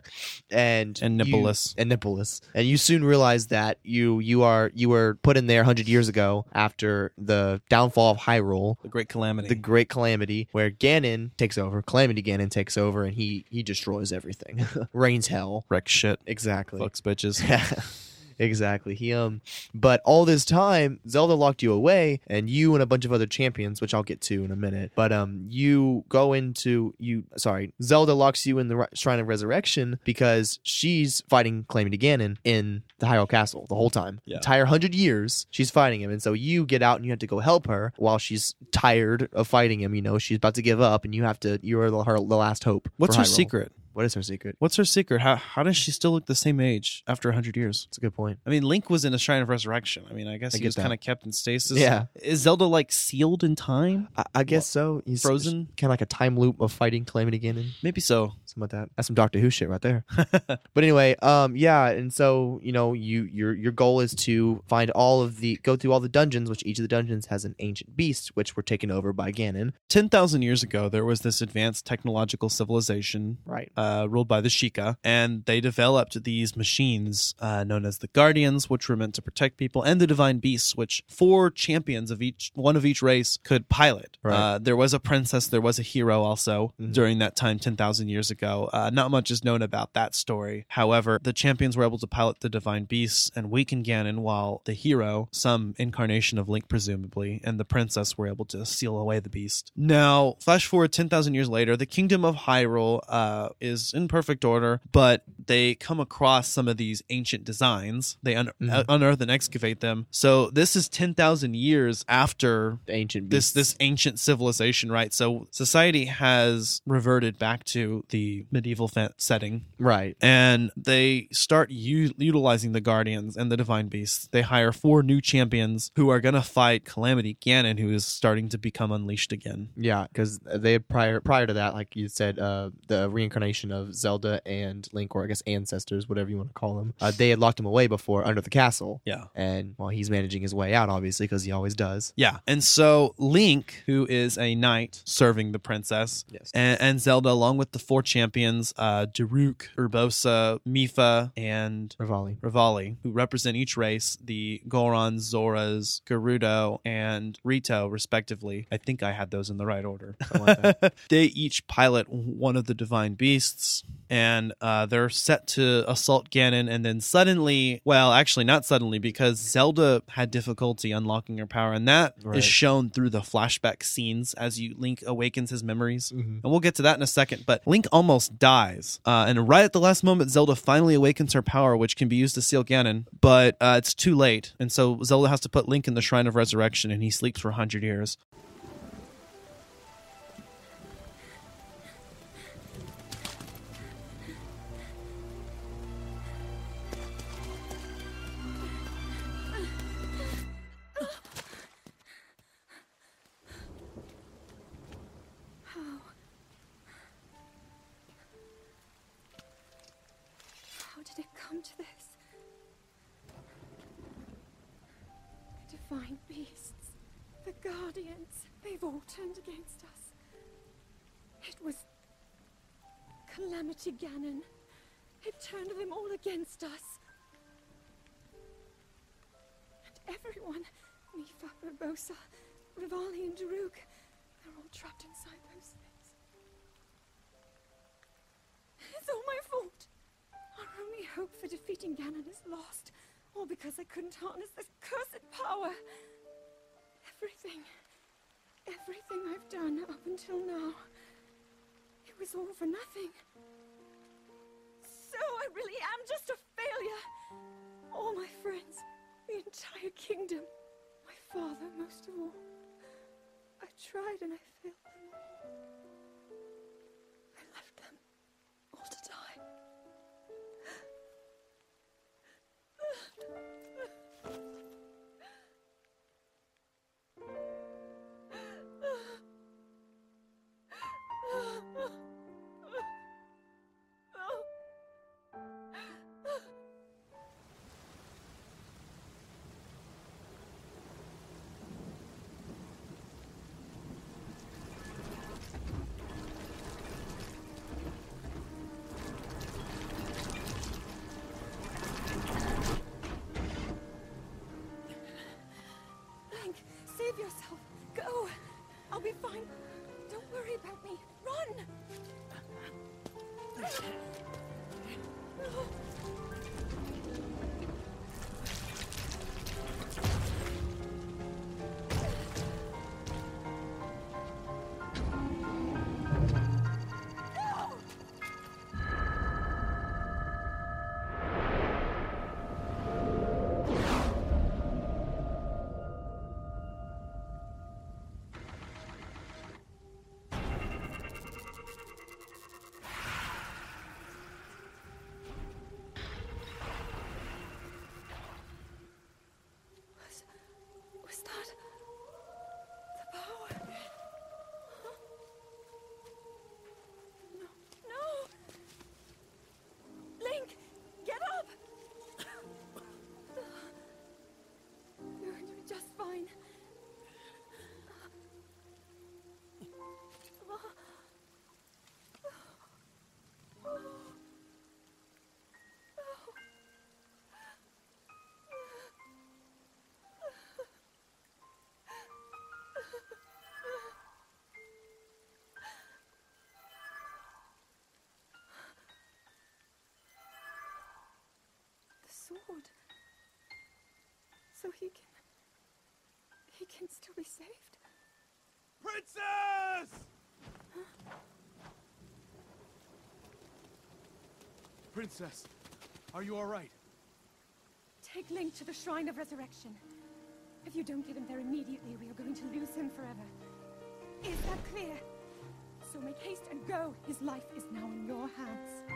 *laughs* and And you- nippleless. and nippleless, and you soon realize that you you are you were put in there hundred years ago after the downfall of Hyrule, The Great Calamity. the Great Calamity, where Ganon takes over, Calamity Ganon takes over, and he he destroys everything, *laughs* rains hell. Wreck shit. Exactly. Fucks bitches. *laughs* exactly. He um but all this time Zelda locked you away and you and a bunch of other champions, which I'll get to in a minute. But um you go into you sorry, Zelda locks you in the Shrine of Resurrection because she's fighting Calamity Ganon in the Hyrule Castle the whole time. Yeah. Entire 100 years she's fighting him and so you get out and you have to go help her while she's tired of fighting him, you know, she's about to give up and you have to you are the, her the last hope. What's her secret? What is her secret? What's her secret? How how does she still look the same age after 100 years? That's a good point. I mean, Link was in a Shrine of Resurrection. I mean, I guess I he was kind of kept in stasis. Yeah. Is Zelda like sealed in time? I, I guess so. He's Frozen? kind of like a time loop of fighting Calamity Ganon, Maybe so. something like that. That's some Doctor Who shit right there. *laughs* but anyway, um, yeah, and so you know, you your your goal is to find all of the go through all the dungeons, which each of the dungeons has an ancient beast, which were taken over by Ganon. 10,000 years ago, there was this advanced technological civilization Right. uh, ruled by the Sheikah, and they developed these machines uh, known as the Guardians, which were meant to protect people, and the Divine Beasts, which four champions of each one of each race could pilot. Right. Uh, there was a princess, there was a hero also Mhm. during that time, ten thousand years ago. Uh, not much is known about that story. However, the champions were able to pilot the Divine Beasts and weaken Ganon, while the hero, some incarnation of Link presumably, and the princess were able to seal away the beast. Now, flash forward ten thousand years later, the kingdom of Hyrule uh, is in perfect order, but they come across some of these ancient designs. They un- Mhm. uh, unearth and excavate them. So this is ten thousand years after The ancient this beasts. this ancient civilization, right? So society has reverted back to the medieval fa- setting, right. and they start u- utilizing the guardians and the divine beasts. They hire four new champions who are going to fight Calamity Ganon, who is starting to become unleashed again. Yeah, because they prior prior to that, like you said, uh, the reincarnation of Zelda and Link, or I guess ancestors, whatever you want to call them, uh, they had locked him away before under the castle. Yeah. And well, he's managing his way out, obviously, because he always does. Yeah. And so Link, who is a knight serving the princess, Yes. and, and Zelda, along with the four champions, uh, Daruk, Urbosa, Mipha, and Revali. Revali, who represent each race, the Gorons, Zoras, Gerudo, and Rito, respectively. I think I had those in the right order. *laughs* Something like that. they each pilot one of the divine beasts, and uh, they're set to assault Ganon. And then suddenly, well, actually, not suddenly, because Zelda had difficulty unlocking her power, and that is Right. shown through the flashback scenes as you Link awakens his memories. Mhm. And we'll get to that in a second. But Link almost dies. Uh, and right at the last moment, Zelda finally awakens her power, which can be used to seal Ganon. But uh, it's too late. And so Zelda has to put Link in the Shrine of Resurrection, and he sleeps for 100 years. Calamity Ganon. It turned them all against us. And everyone. Mipha, Urbosa, Revali, and Daruk. They're all trapped inside those things. It's all my fault. Our only hope for defeating Ganon is lost. All because I couldn't harness this cursed power. Everything. Everything I've done up until now. It was all for nothing. I really am just a failure. All my friends, the entire kingdom, my father most of all. I tried and I failed save yourself. Go. I'll be fine. Don't worry about me. Run. *sighs* Was, So he can. He can still be saved. Princess! Princess, are you alright? Take Link to the Shrine of Resurrection. If you don't get him there immediately, we are going to lose him forever. Is that clear? So make haste and go. His life is now in your hands.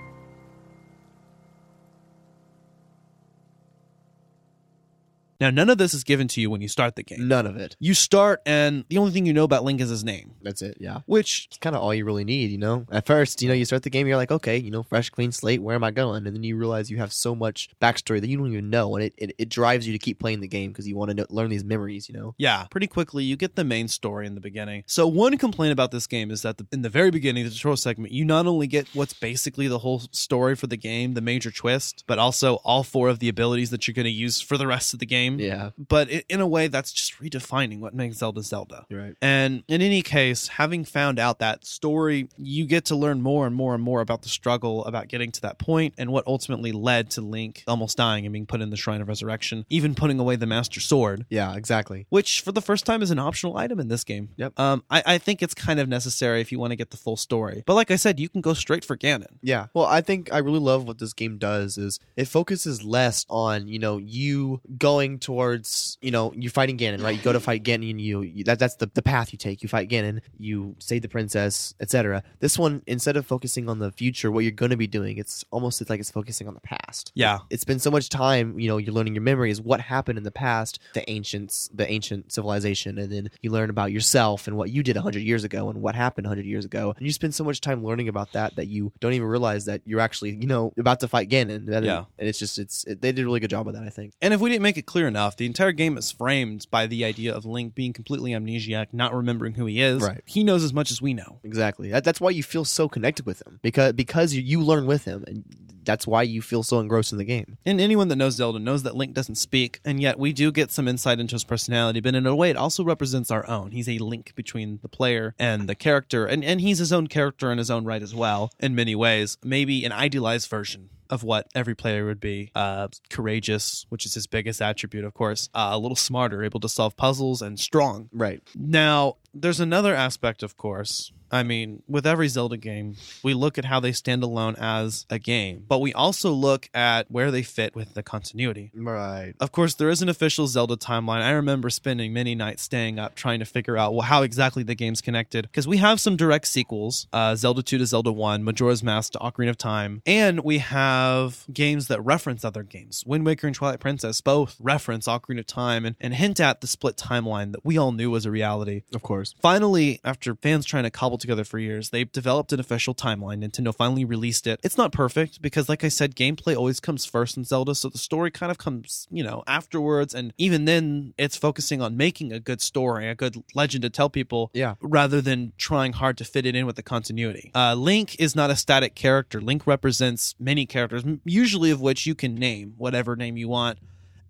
Now, none of this is given to you when you start the game. None of it. You start, and the only thing you know about Link is his name, That's it. Yeah. which It's kind of all you really need, you know. At first, you know, you start the game, you're like, okay, you know, fresh, clean slate. Where am I going? And then you realize you have so much backstory that you don't even know, and it it, it drives you to keep playing the game because you want to know, learn these memories, you know. Yeah, pretty quickly you get the main story in the beginning. So one complaint about this game is that the, in the very beginning, the tutorial segment, you not only get what's basically the whole story for the game, the major twist, but also all four of the abilities that you're going to use for the rest of the game. Yeah. But i in a way, that's just redefining what makes Zelda Zelda. Right. And in any case, having found out that story, you get to learn more and more and more about the struggle about getting to that point and what ultimately led to Link almost dying and being put in the Shrine of Resurrection, even putting away the Master Sword Yeah. Exactly. which for the first time is an optional item in this game. Yep. Um, I, I think it's kind of necessary if you want to get the full story. But like I said, you can go straight for Ganon. Yeah. Well, I think I really love what this game does is it focuses less on, you know, you going towards, you know, you're fighting Ganon, right? You go to fight Ganon and you, you that that's the, the path you take. You fight Ganon, you save the princess, etc. This one instead of focusing on the future, what you're going to be doing, it's almost it's like it's focusing on the past. Yeah. It's been so much time, you know, you're learning your memories, what happened in the past, the ancients, the ancient civilization, and then you learn about yourself and what you did 100 years ago and what happened 100 years ago. And you spend so much time learning about that that you don't even realize that you're actually, you know, about to fight Ganon. That- Yeah. And it's just, it's, it, they did a really good job of that, I think. And if we didn't make it clear enough, the entire game is framed by the idea of Link being completely amnesiac, not remembering who he is. Right. He knows as much as we know. Exactly. That, that's why you feel so connected with him because because you, you learn with him and that's why you feel so engrossed in the game. And anyone that knows Zelda knows that Link doesn't speak, and yet we do get some insight into his personality, but in a way it also represents our own. He's a link between the player and the character, and, and he's his own character in his own right as well, in many ways. Maybe an idealized version of what every player would be. Uh, courageous, which is his biggest attribute, of course. Uh, a little smarter, able to solve puzzles, and strong. Right. Now, there's another aspect, of course. I mean, with every Zelda game, we look at how they stand alone as a game, but we also look at where they fit with the continuity. Right. Of course, there is an official Zelda timeline. I remember spending many nights staying up trying to figure out well, how exactly the game's connected. Because we have some direct sequels uh, Zelda 2 to Zelda 1, Majora's Mask to Ocarina of Time, and we have games that reference other games. Wind Waker and Twilight Princess both reference Ocarina of Time and, and hint at the split timeline that we all knew was a reality. Of course. Finally, after fans trying to cobble together for years, they developed an official timeline. Nintendo finally released it. It's not perfect because, like I said, gameplay always comes first in Zelda, so the story kind of comes, you know, afterwards. And even then, it's focusing on making a good story, a good legend to tell people, Yeah. rather than trying hard to fit it in with the continuity. Uh, Link is not a static character. Link represents many characters, usually of which you can name whatever name you want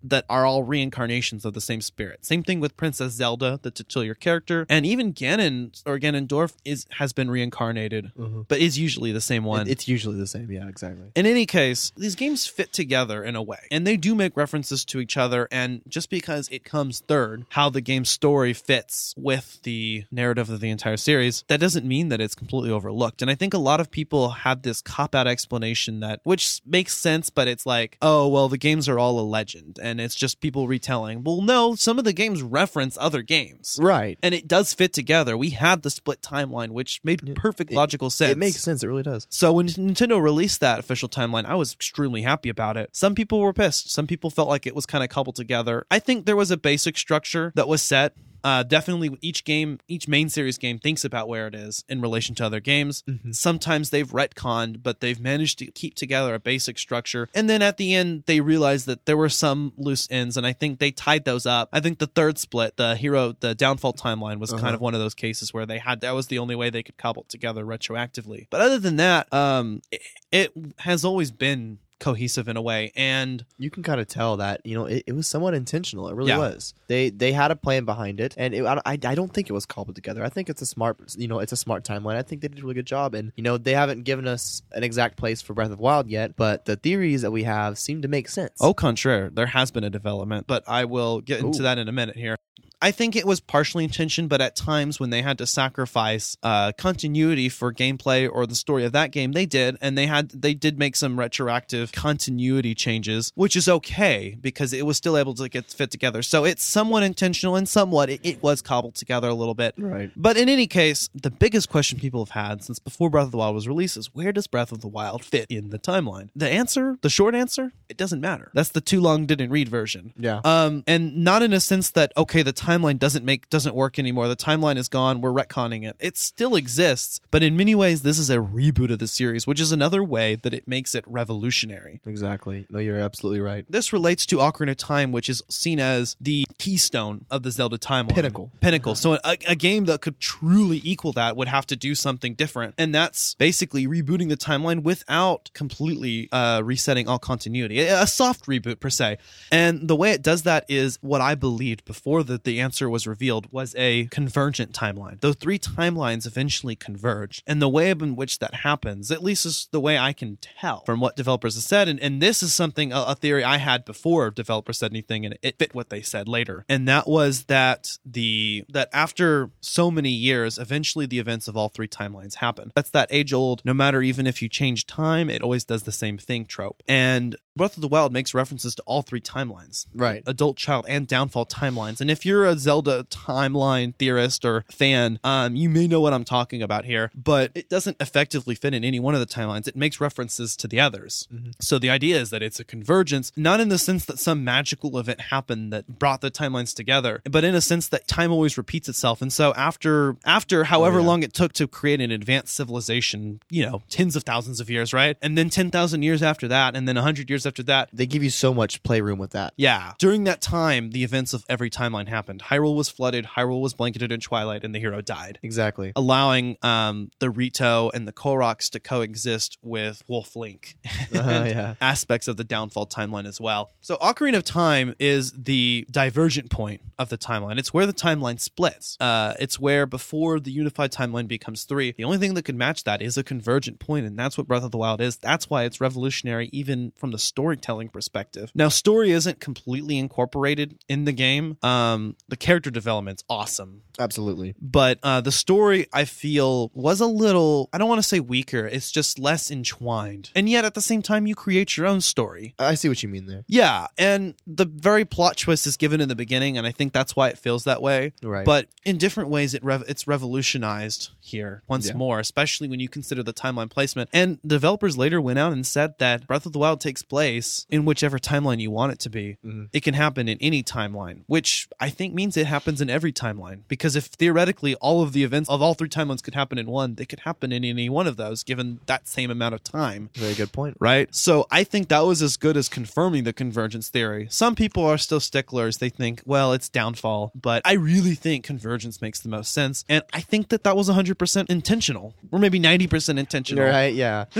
that are all reincarnations of the same spirit. Same thing with Princess Zelda, the titular character, and even Ganon or Ganondorf is has been reincarnated, mm-hmm. but is usually the same one. It- it's usually the same. Yeah, exactly. in any case, these games fit together in a way, and they do make references to each other. And just because it comes third, how the game's story fits with the narrative of the entire series, that doesn't mean that it's completely overlooked. And I think a lot of people have this cop out explanation that, which makes sense, but it's like, oh, well, the games are all a legend, and it's just people retelling. Well, no, some of the games reference other games. Right. And it does fit together. We had the split timeline, which made perfect It- logical sense. It makes sense. It really does. So when Nintendo released that official timeline, I was extremely happy about it. Some people were pissed. Some people felt like it was kind of cobbled together. I think there was a basic structure that was set. Uh, definitely, each game, each main series game thinks about where it is in relation to other games. Sometimes they've retconned, but they've managed to keep together a basic structure. And then at the end, they realized that there were some loose ends, and I think they tied those up. I think the third split, the hero, the downfall timeline, was kind of one of those cases where they had that was the only way they could cobble it together retroactively. But other than that, um, it, it has always been cohesive in a way, and You can kind of tell that you know it, it was somewhat intentional. It really Yeah. was. They they had a plan behind it, and it, I, I don't think it was cobbled together. I think it's a smart you know it's a smart timeline. I think they did a really good job, and you know they haven't given us an exact place for Breath of Wild yet, but the theories that we have seem to make sense. Au contraire, there has been a development, but I will get into Ooh. that in a minute here. I think it was partially intention, but at times when they had to sacrifice uh, continuity for gameplay or the story of that game, they did, and they had they did make some retroactive continuity changes, which is okay because it was still able to get fit together. So it's somewhat intentional and somewhat it, it was cobbled together a little bit. Right. But in any case, the biggest question people have had since before Breath of the Wild was released is where does Breath of the Wild fit in the timeline? The answer, the short answer, it doesn't matter. That's the too long didn't read version. Yeah. Um, and not in a sense that okay, the timeline doesn't make doesn't work anymore. The timeline is gone. We're retconning it. It still exists, but in many ways, this is a reboot of the series, which is another way that it makes it revolutionary. Exactly. No, you're absolutely right. This relates to Ocarina of Time, which is seen as the keystone of the Zelda timeline. Pinnacle. Pinnacle. So a, a game that could truly equal that would have to do something different. And that's basically rebooting the timeline without completely uh, resetting all continuity. A a soft reboot, per se. And the way it does that is what I believed before that the, the answer was revealed was a convergent timeline. Those three timelines eventually converge. And the way in which that happens, at least is the way I can tell from what developers have said. And, and this is something, a, a theory I had before developers said anything, and it fit what they said later. And that was that the that after so many years, eventually the events of all three timelines happen. That's that age old, no matter even if you change time, it always does the same thing trope. And Breath of the Wild makes references to all three timelines. Right. adult child and downfall timelines. And if you're a zelda timeline theorist or fan um, you may know what i'm talking about here but it doesn't effectively fit in any one of the timelines. It makes references to the others. So the idea is that it's a convergence not in the sense that some magical event happened that brought the timelines together but in a sense that time always repeats itself. And so after after however long it took to create an advanced civilization you know tens of thousands of years right? And then 10,000 years after that and then 100 years years after that. They give you so much playroom with that. Yeah. During that time, the events of every timeline happened. Hyrule was flooded, Hyrule was blanketed in twilight, and the hero died. Exactly. Allowing um, the Rito and the Koroks to coexist with Wolf Link and Uh, *laughs* yeah. aspects of the downfall timeline as well. So, Ocarina of Time is the divergent point of the timeline. It's where the timeline splits. Uh, it's where before the unified timeline becomes three, the only thing that could match that is a convergent point, and that's what Breath of the Wild is. That's why it's revolutionary, even from the storytelling perspective. Now, story isn't completely incorporated in the game. Um, the character development's awesome Absolutely. but uh, the story I feel was a little I don't want to say weaker it's just less entwined and yet at the same time you create your own story I see what you mean there. yeah and the very plot twist is given in the beginning and I think that's why it feels that way Right. but in different ways it rev- it's revolutionized here once Yeah. more especially when you consider the timeline placement and developers later went out and said that Breath of the Wild takes place in whichever timeline you want it to be Mhm. it can happen in any timeline, which I think means it happens in every timeline. Because if theoretically all of the events of all three timelines could happen in one, they could happen in any one of those given that same amount of time. Very good point. Right? So I think that was as good as confirming the convergence theory. Some people are still sticklers. They think, well, it's downfall. But I really think convergence makes the most sense. And I think that that was 100% intentional, or maybe 90% intentional. Right? Yeah. *laughs*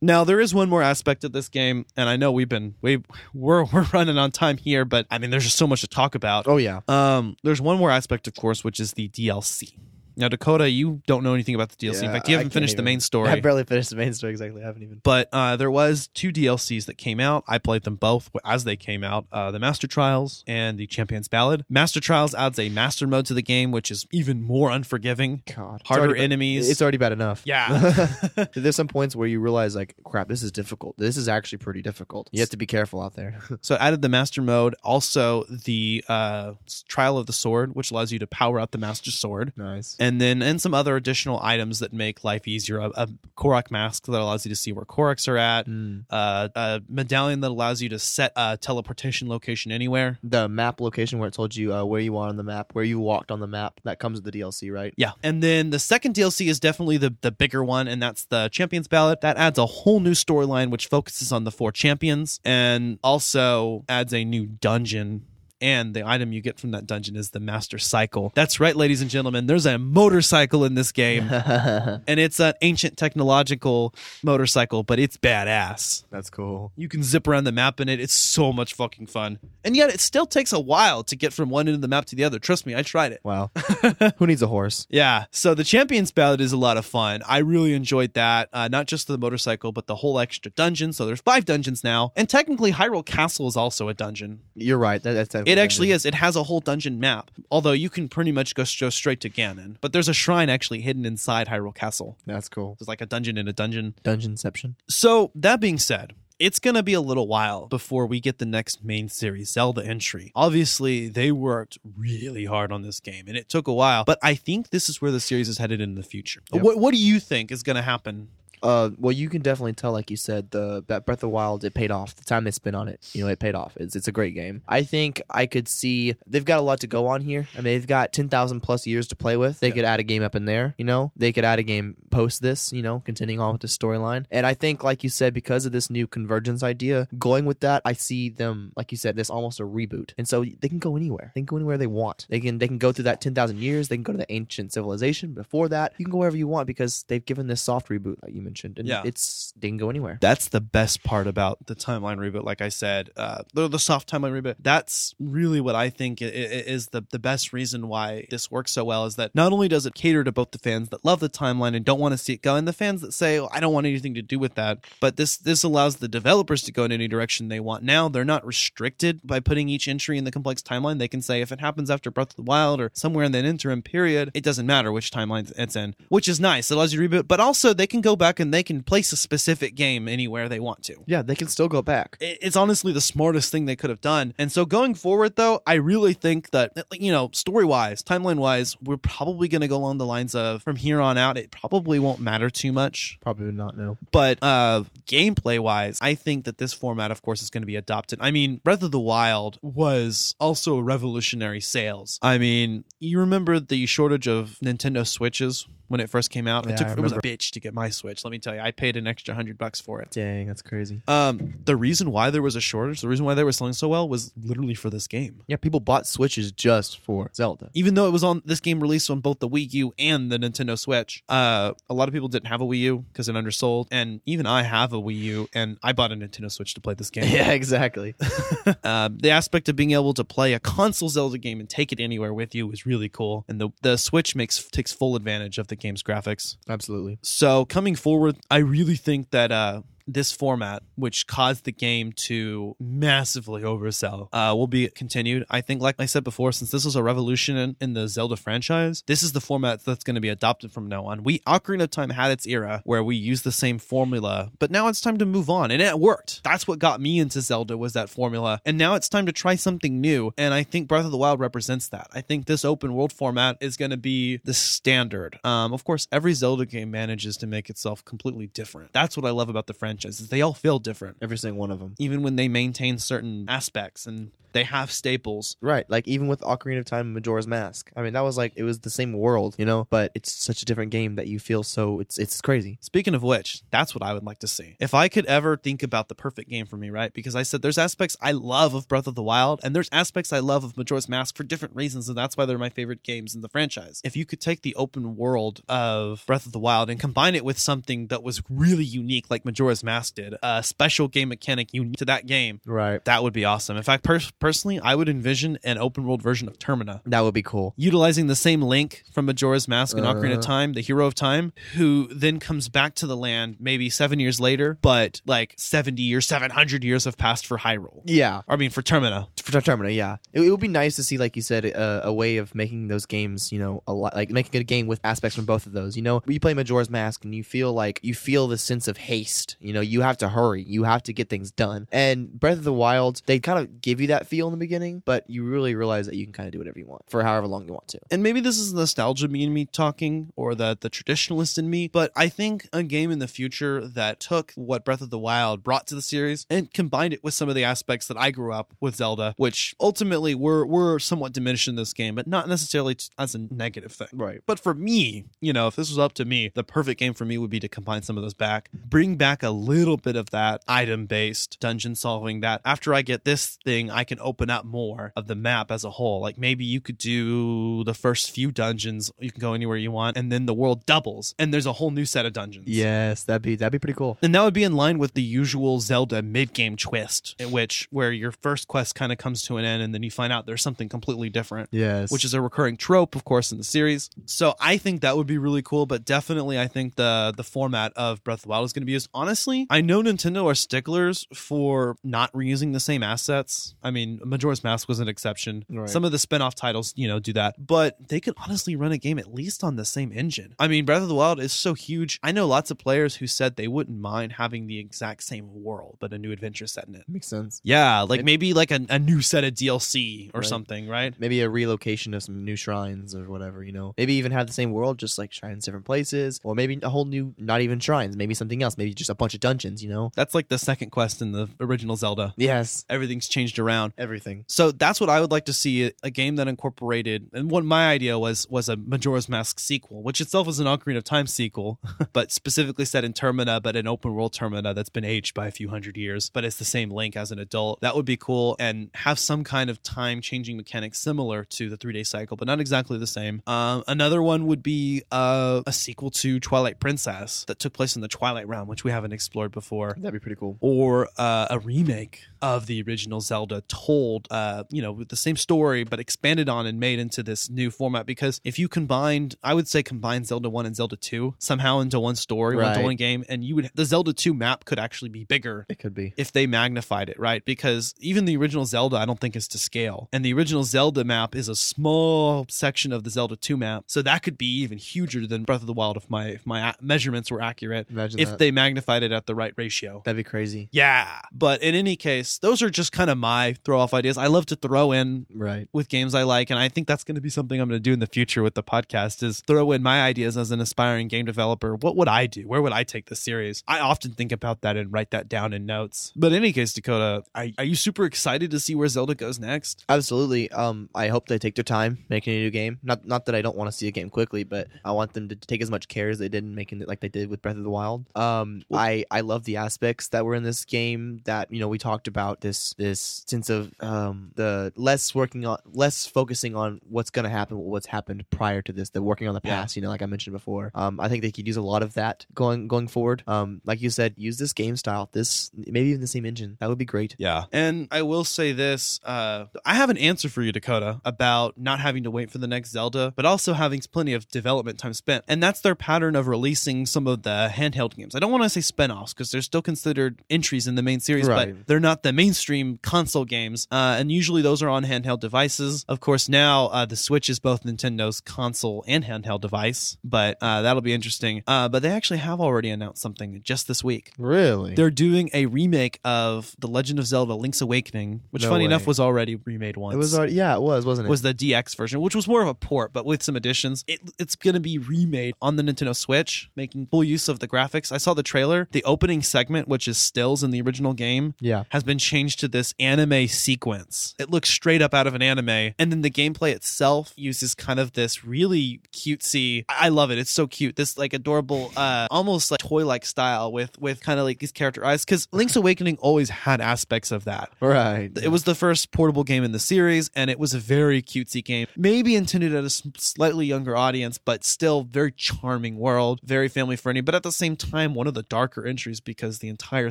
Now there is one more aspect of this game, and I know we've been we we're *laughs* we're running on time here, but I mean there's just so much to talk about. Oh yeah. Um, there's one more aspect, of course, which is the DLC. Now, Dakota, you don't know anything about the DLC. In fact, you haven't finished the main story. I barely finished the main story exactly. I haven't even. but uh, there was two DLCs that came out. I played them both as they came out: uh, the Master Trials and the Champions Ballad. Master Trials adds a master mode to the game, which is even more unforgiving. God. Harder enemies. It's already bad enough. Yeah. *laughs* *laughs* There's some points where you realize like, crap, this is difficult. This is actually pretty difficult. You have to be careful out there. *laughs* So it added the master mode, also the uh, trial of the sword, which allows you to power up the master sword, nice. and then and some other additional items that make life easier. A, a Korok mask that allows you to see where Koroks are at. Mm. Uh, a medallion that allows you to set a teleportation location anywhere. The map location where it told you uh, where you are on the map, where you walked on the map, that comes with the DLC, right? Yeah, and then the second DLC is definitely the the bigger one, and that's the Champions Ballad. That adds a whole new storyline which focuses on the four champions, and also adds a new dungeon. And the item you get from that dungeon is the Master Cycle. That's right, ladies and gentlemen. There's a motorcycle in this game, *laughs* and it's an ancient technological motorcycle, but it's badass. That's cool. You can zip around the map in it. It's so much fucking fun. And yet, it still takes a while to get from one end of the map to the other. Trust me, I tried it. Wow. *laughs* Who needs a horse? Yeah. So the Champions Ballad is a lot of fun. I really enjoyed that. Uh, not just the motorcycle, but the whole extra dungeon. So there's five dungeons now. And technically, Hyrule Castle is also a dungeon. You're right. That, that's It actually is. It has a whole dungeon map. Although you can pretty much go, go straight to Ganon. But there's a shrine actually hidden inside Hyrule Castle. That's cool. It's like a dungeon in a dungeon. Dungeonception. So that being said, it's going to be a little while before we get the next main series, Zelda entry. Obviously, they worked really hard on this game and it took a while, but I think this is where the series is headed in the future. Yep. What, what do you think is going to happen? Uh, well, you can definitely tell, like you said, the that Breath of the Wild it paid off. The time they spent on it, you know, it paid off. It's it's a great game. I think I could see they've got a lot to go on here. I mean, they've got ten thousand plus years to play with. They could add a game up in there. You know, they could add a game post this. You know, continuing on with the storyline. And I think, like you said, because of this new convergence idea, going with that, I see them, like you said, this almost a reboot. And so they can go anywhere. They can go anywhere they want. They can they can go through that ten thousand years. They can go to the ancient civilization. Before that, you can go wherever you want because they've given this soft reboot, like you mentioned. And Yeah. it's can go anywhere. That's the best part about the timeline reboot. Like I said, uh, the, the soft timeline reboot. That's really what I think is the the best reason why this works so well. Is that not only does it cater to both the fans that love the timeline and don't want to see it go, and the fans that say oh, I don't want anything to do with that, but this this allows the developers to go in any direction they want. Now they're not restricted by putting each entry in the complex timeline. They can say if it happens after Breath of the Wild or somewhere in that interim period, it doesn't matter which timeline it's in, which is nice. It allows you to reboot, but also they can go back and they can place a specific game anywhere they want to. Yeah, they can still go back. It's honestly the smartest thing they could have done. And so going forward, though, I really think that, you know, story wise, timeline wise, we're probably going to go along the lines of from here on out, it probably won't matter too much. Probably not. No. But uh, gameplay wise, I think that this format, of course, is going to be adopted. I mean, Breath of the Wild was also a revolutionary sales. I mean, you remember the shortage of Nintendo Switches when it first came out. Yeah, it, took, it was a bitch to get my Switch. Let me tell you, I paid an extra hundred bucks for it. Dang, that's crazy. Um, the reason why there was a shortage, the reason why they were selling so well, was literally for this game. Yeah, people bought Switches just for Zelda. Even though it was on this game released on both the Wii U and the Nintendo Switch, uh, a lot of people didn't have a Wii U because it undersold, and even I have a Wii U, and I bought a Nintendo Switch to play this game. *laughs* Yeah, exactly. *laughs* um, the aspect of being able to play a console Zelda game and take it anywhere with you is really cool, and the the Switch makes takes full advantage of the game's graphics. Absolutely. So coming forward, I really think that uh, this format, which caused the game to massively oversell, uh, will be continued. I think, like I said before, since this was a revolution in, in the Zelda franchise, this is the format that's going to be adopted from now on. We Ocarina of Time had its era where we used the same formula, but now it's time to move on, and it worked. That's what got me into Zelda was that formula, and now it's time to try something new. And I think Breath of the Wild represents that. I think this open world format is going to be the standard. Um, of course, every Zelda game manages to make itself completely different. That's what I love about the franchise. Is they all feel different Every single one of them. even when they maintain certain aspects and they have staples. Right, like even with Ocarina of Time and Majora's Mask. I mean, that was like it was the same world, you know, but it's such a different game that you feel so it's it's crazy. Speaking of which, that's what I would like to see. If I could ever think about the perfect game for me, right? Because I said there's aspects I love of Breath of the Wild, and there's aspects I love of Majora's Mask for different reasons, and that's why they're my favorite games in the franchise. If you could take the open world of Breath of the Wild and combine it with something that was really unique, like Majora's Mask did, a special game mechanic unique to that game, Right. that would be awesome. In fact, pers- personally, I would envision an open world version of Termina. That would be cool. utilizing the same link from Majora's Mask and Ocarina of Uh. Time, the hero of time, who then comes back to the land maybe seven years later, but like 70 or 700 years have passed for Hyrule. Yeah. I mean, for Termina. For Termina, yeah, it, it would be nice to see, like you said, a, a way of making those games, you know, a lot like making a game with aspects from both of those. You know, you play Majora's Mask and you feel like you feel the sense of haste. You know, you have to hurry, you have to get things done. And Breath of the Wild, they kind of give you that feel in the beginning, but you really realize that you can kind of do whatever you want for however long you want to. And maybe this is nostalgia me and me talking, or the the traditionalist in me, but I think a game in the future that took what Breath of the Wild brought to the series and combined it with some of the aspects that I grew up with Zelda, which ultimately were were somewhat diminished in this game, but not necessarily t- as a negative thing. Right. But for me, you know, if this was up to me, the perfect game for me would be to combine some of those back, bring back a little bit of that item based dungeon solving that after I get this thing, I can open up more of the map as a whole. Like maybe you could do the first few dungeons, you can go anywhere you want, and then the world doubles and there's a whole new set of dungeons. Yes, that'd be that'd be pretty cool. And that would be in line with the usual Zelda mid-game twist, in which where your first quest kind of comes to an end and then you find out there's something completely different Yes, which is a recurring trope, of course, in the series. So I think that would be really cool, but definitely I think the the format of Breath of the Wild is going to be used. Honestly, I know Nintendo are sticklers for not reusing the same assets. I mean, Majora's Mask was an exception. Right. Some of the spin-off titles, you know, do that, but they could honestly run a game at least on the same engine. I mean, Breath of the Wild is so huge. I know lots of players who said they wouldn't mind having the exact same world, but a new adventure set in it. makes sense. Yeah, like maybe like a, a new set of DLC or Right. something, right? maybe a relocation of some new shrines or whatever, you know. Maybe even have the same world, just like shrines different places, or maybe a whole new, not even shrines, maybe something else, maybe just a bunch of dungeons, you know. That's like the second quest in the original Zelda. Yes, Everything's changed around. everything. So that's what I would like to see a game that incorporated and what my idea was was a Majora's Mask sequel, which itself is an Ocarina of Time sequel, *laughs* but specifically set in Termina, but an open world Termina that's been aged by a few hundred years, but it's the same Link as an adult. That would be cool and have some kind of time changing mechanic similar to the three day cycle, but not exactly the same. Um, another one would be uh, a sequel to Twilight Princess that took place in the Twilight Realm, which we haven't explored before That'd be pretty cool. or uh, a remake of the original Zelda told, uh, you know, with the same story but expanded on and made into this new format. Because if you combined, I would say combine Zelda One and Zelda Two somehow into one story, one Right. one game, and you would the Zelda Two map could actually be bigger. It could be. If they magnified it, right? Because even the original Zelda, I don't think is to scale. And the original Zelda map is a small section of the Zelda 2 map. So that could be even huger than Breath of the Wild if my if my measurements were accurate. Imagine if that. they magnified it at the right ratio. That'd be crazy. Yeah. But in any case, those are just kind of my throw off ideas. I love to throw in Right. with games I like, and I think that's going to be something I'm going to do in the future with the podcast is throw in my ideas as an aspiring game developer. What would I do? Where would I take this series? I often think about that and write that down in notes. But in any case, Dakota, are, are you super excited to see see where Zelda goes next. Absolutely. Um, I hope they take their time making a new game. Not not that I don't want to see a game quickly, but I want them to take as much care as they did in making it like they did with Breath of the Wild. Um, I I love the aspects that were in this game. That you know we talked about this this sense of um the less working on less focusing on what's gonna happen, what's happened prior to this. The working on the Yeah. past. You know, like I mentioned before. Um, I think they could use a lot of that going going forward. Um, like you said, use this game style. This maybe even the same engine. That would be great. Yeah. And I will say this uh, I have an answer for you, Dakota, about not having to wait for the next Zelda, but also having plenty of development time spent. And that's their pattern of releasing some of the handheld games. I don't want to say spin offs because they're still considered entries in the main series, Right. but they're not the mainstream console games. Uh, and usually those are on handheld devices. Of course, now uh, the Switch is both Nintendo's console and handheld device, but uh, that'll be interesting. Uh, but they actually have already announced something just this week. Really? They're doing a remake of The Legend of Zelda: Link's Awakening, which, No funny enough, was already remade once. It was already, yeah, it was, wasn't it? was the DX version, which was more of a port, but with some additions. It, it's going to be remade on the Nintendo Switch, making full use of the graphics. I saw the trailer. The opening segment, which is stills in the original game, yeah. has been changed to this anime sequence. It looks straight up out of an anime. And then the gameplay itself uses kind of this really cutesy I love it. It's so cute. This like adorable, uh almost like toy like style with with kind of like these character eyes. Cause Link's Awakening always had aspects of that. Right. It was the first portable game in the series, and it was a very cutesy game. Maybe intended at a slightly younger audience, but still very charming world, very family friendly. But at the same time, one of the darker entries because the entire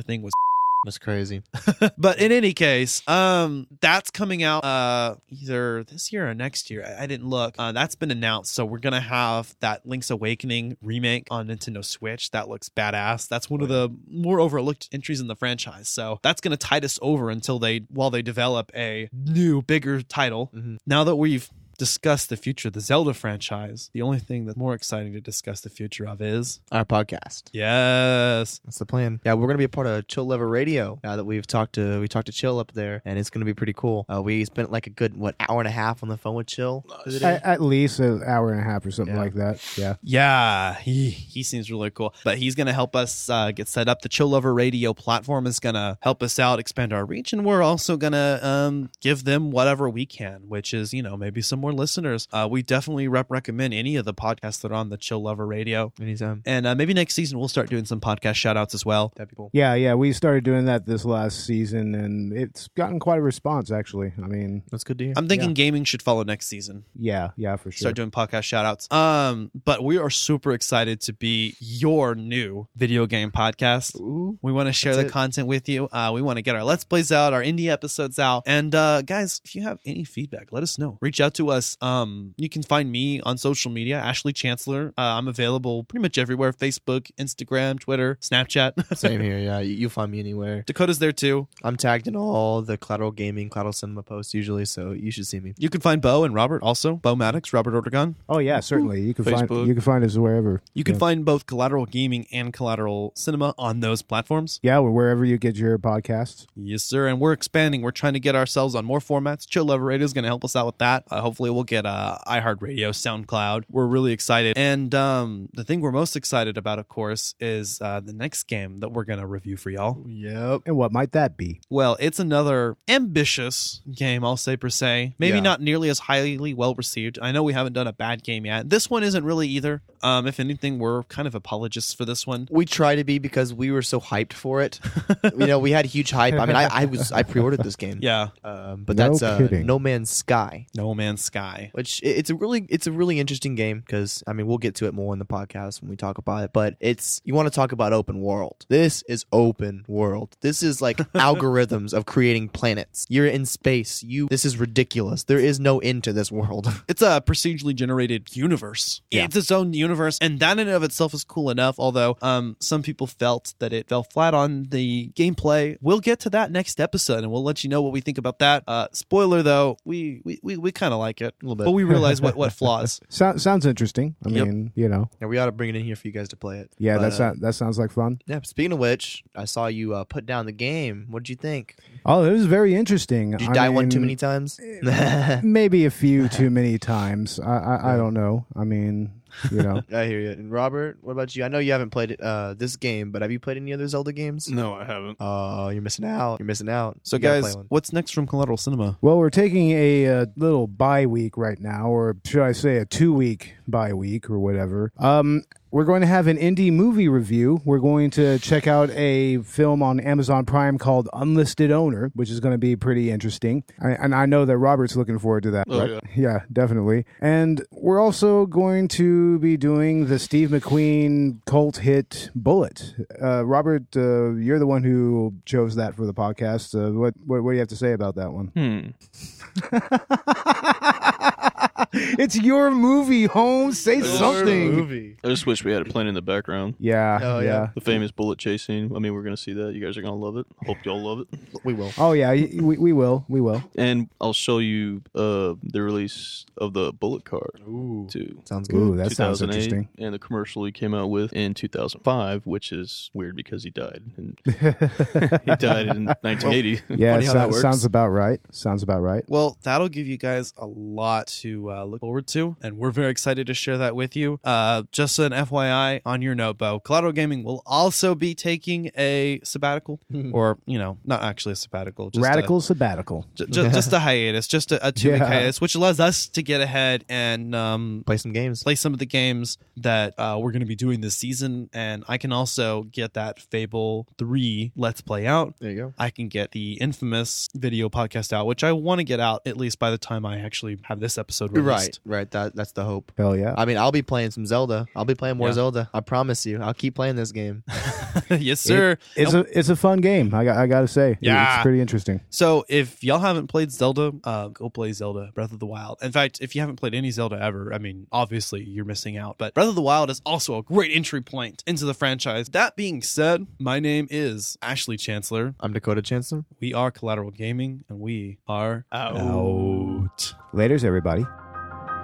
thing was That's crazy. *laughs* but in any case, um, that's coming out uh either this year or next year. I, I didn't look. Uh, that's been announced, so we're gonna have that Link's Awakening remake on Nintendo Switch. That looks badass. That's one of the more overlooked entries in the franchise. So that's gonna tide us over until they while they develop a new, bigger title. Mhm. Now that we've discussed the future of the Zelda franchise, the only thing that's more exciting to discuss the future of is Our podcast. yes, That's the plan. Yeah, we're gonna be a part of Chill Lover Radio now that we've talked to we talked to Chill up there, and it's gonna be pretty cool. Uh, we spent like a good what hour and a half on the phone with Chill. At, at least an hour and a half or something Yeah. like that. Yeah. Yeah, he he seems really cool. But he's gonna help us uh, get set up. The Chill Lover Radio platform is gonna help us out, expand our reach, and we're also gonna um, give them whatever we can, which is you know maybe some more listeners. Uh, we definitely rep- recommend any of the podcasts that are on the Chill Lover Radio, Anytime. and uh, maybe next season we'll start doing some podcast shout outs as well. That'd be cool. Yeah, yeah. We started doing that this last season, and it's gotten quite a response, actually. I mean, That's good to hear. I'm thinking gaming should follow next season. yeah, yeah, for sure. start doing podcast shout outs. Um, but we are super excited to be your new video game podcast. Ooh. We want to share the it. content with you. Uh, we want to get our Let's Plays out, our indie episodes out. And uh, guys, if you have any feedback, let us know. Reach out to us. Um, you can find me on social media, Ashley Chancellor. Uh, I'm available pretty much everywhere Facebook, Instagram, Twitter, Snapchat. *laughs* Same here. Yeah, you, you'll find me anywhere. Dakota's there too. I'm tagged in all the collateral gaming, collateral cinema posts usually, so you should see me. You can find Bo and Robert also. Bo Maddox, Robert Ortegon. oh yeah, certainly. You can Facebook. find you can find us wherever. You can yeah. find both Collateral Gaming and Collateral Cinema on those platforms. yeah, wherever you get your podcasts. Yes, sir. And we're expanding. We're trying to get ourselves on more formats. Chill Lover Radio is going to help us out with that. Uh, hopefully, we'll get uh, iHeartRadio, SoundCloud. We're really excited. And um, the thing we're most excited about, of course, is uh, the next game that we're going to review for y'all. Yep. And what might that be? Well, it's another ambitious game, I'll say per se. Maybe Yeah. not nearly as highly well received. I know we haven't done a bad game yet. This one isn't really either. Um, if anything, we're kind of apologists for this one. We try to be because we were so hyped for it. *laughs* you know, we had huge hype. I mean, I, I was I pre-ordered this game. Yeah, Um, but No that's uh. No Man's Sky. No Man's Sky. Which it's a really it's a really interesting game because I mean we'll get to it more in the podcast when we talk about it. But it's you want to talk about open world. This is open world. This is like *laughs* algorithms of creating planets. You're in space. You this is ridiculous. There is no end to this world. *laughs* it's a procedurally generated universe. Yeah. It's its own universe, and that in and of itself is cool enough. Although um, some people felt that it fell flat on the gameplay. We'll get to that next episode, and we'll let you know what we think about that. Uh, spoiler though, we we, we, we kind of like it, little bit. but we realize what what *laughs* flaws. So, sounds interesting. I Yep. mean, you know, and we ought to bring it in here for you guys to play it. yeah, But, that's uh, not, that sounds like fun. yeah. Speaking of which, I saw you uh, put down the game. What did you think? Oh, it was very interesting. Did you I die one too mean, many times? Maybe a few too many times. I I, I don't know. I mean, You know. *laughs* I hear you. And Robert, what about you? I know you haven't played uh, this game, but have you played any other Zelda games? No, I haven't. Oh, you're missing out. You're missing out. So, You gotta guys, play one. what's next from Collateral Cinema? Well, we're taking a, uh little bye week right now, or should I say a two week bye week or whatever. Um, we're going to have an indie movie review. We're going to check out a film on Amazon Prime called Unlisted Owner, which is going to be pretty interesting. I, and I know that Robert's looking forward to that. Oh, right? yeah. yeah, definitely. And we're also going to be doing the Steve McQueen cult hit Bullitt. Uh, Robert, uh, you're the one who chose that for the podcast. Uh, what, what what do you have to say about that one? Hmm. *laughs* *laughs* it's your movie, Holmes. Say something. movie. I just wish we had it playing in the background. Yeah, Oh, yeah. yeah. The famous Bullitt chasing. I mean, we're gonna see that. You guys are gonna love it. Hope y'all love it. We will. Oh yeah, y- we, we will, we will. And I'll show you uh, the release of the Bullitt card Ooh. too. Sounds good. Ooh, that sounds 2008, interesting. And the commercial he came out with in 2005, which is weird because he died. And *laughs* he died in 1980. *laughs* Yeah, Funny how so- that works. sounds about right. Sounds about right. Well, that'll give you guys a lot to uh, look forward to, and we're very excited to share that with you. Uh, just an FYI on your note, Bo, Collateral Gaming will also be taking a sabbatical, or you know, not actually a sabbatical, just Radical sabbatical. A, ju- ju- just a *laughs* hiatus, just a, a two week Yeah. hiatus, which allows us to get ahead and um, Play some games. play some of the games that uh, we're going to be doing this season, and I can also get that Fable Three Let's Play out. There you go. I can get the infamous video podcast out, which I want to get out at least by the time I actually have this episode released. right. That that's the hope. Hell yeah. I mean, I'll be playing some Zelda. I'll be playing more Yeah. Zelda. I promise you. I'll keep playing this game. *laughs* yes, sir. It's a it's a fun game. I got I got to say. Yeah. it's pretty interesting. So if y'all haven't played Zelda, uh, go play Zelda Breath of the Wild. In fact, if you haven't played any Zelda ever, I mean, obviously you're missing out. But Breath of the Wild is also a great entry point into the franchise. That being said, my name is Ashley Chancellor. I'm Dakota Chancellor. We are Collateral Gaming, and we are Out. out. Later's everybody.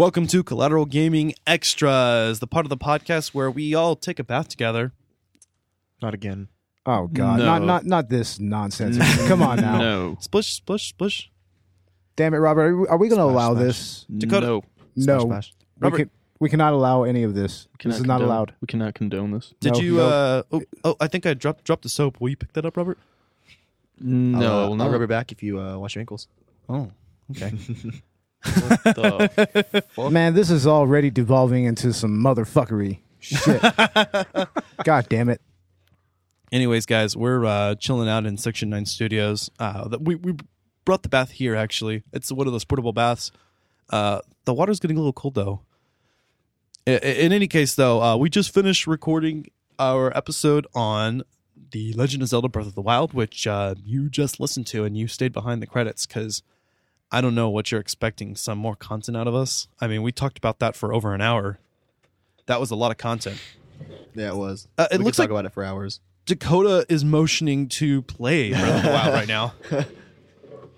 Welcome to Collateral Gaming Extras, the part of the podcast where we all take a bath together. Not again. Oh god, No. not not not this nonsense. *laughs* Come on now. No. Splish, splish, splish. Damn it, Robert. Are we, are we going to Splash, allow splash. this? Dakota- No. No. Splash, splash. We, Robert- can, we cannot allow any of this. This is not condone- allowed. We cannot condone this. Did No, you? no. Uh, oh, oh, I think I dropped dropped the soap. Will you pick that up, Robert? No, I'll, uh, I will not. rub your back if you uh, wash your ankles. Oh, okay. *laughs* *laughs* Man, this is already devolving into some motherfuckery. Shit. *laughs* god damn it. Anyways, guys, we're uh, chilling out in Section Nine Studios. Uh, we we brought the bath here. Actually, it's one of those portable baths. Uh, the water's getting a little cold though. I- I- In any case, though, uh, we just finished recording our episode on The Legend of Zelda Breath of the Wild, which uh, you just listened to and you stayed behind the credits because I don't know what you're expecting some more content out of us. I mean, we talked about that for over an hour. That was a lot of content. Yeah, it was. Uh, it we looks could like- talk about it for hours. Dakota is motioning to play Breath of the Wild right now. *laughs*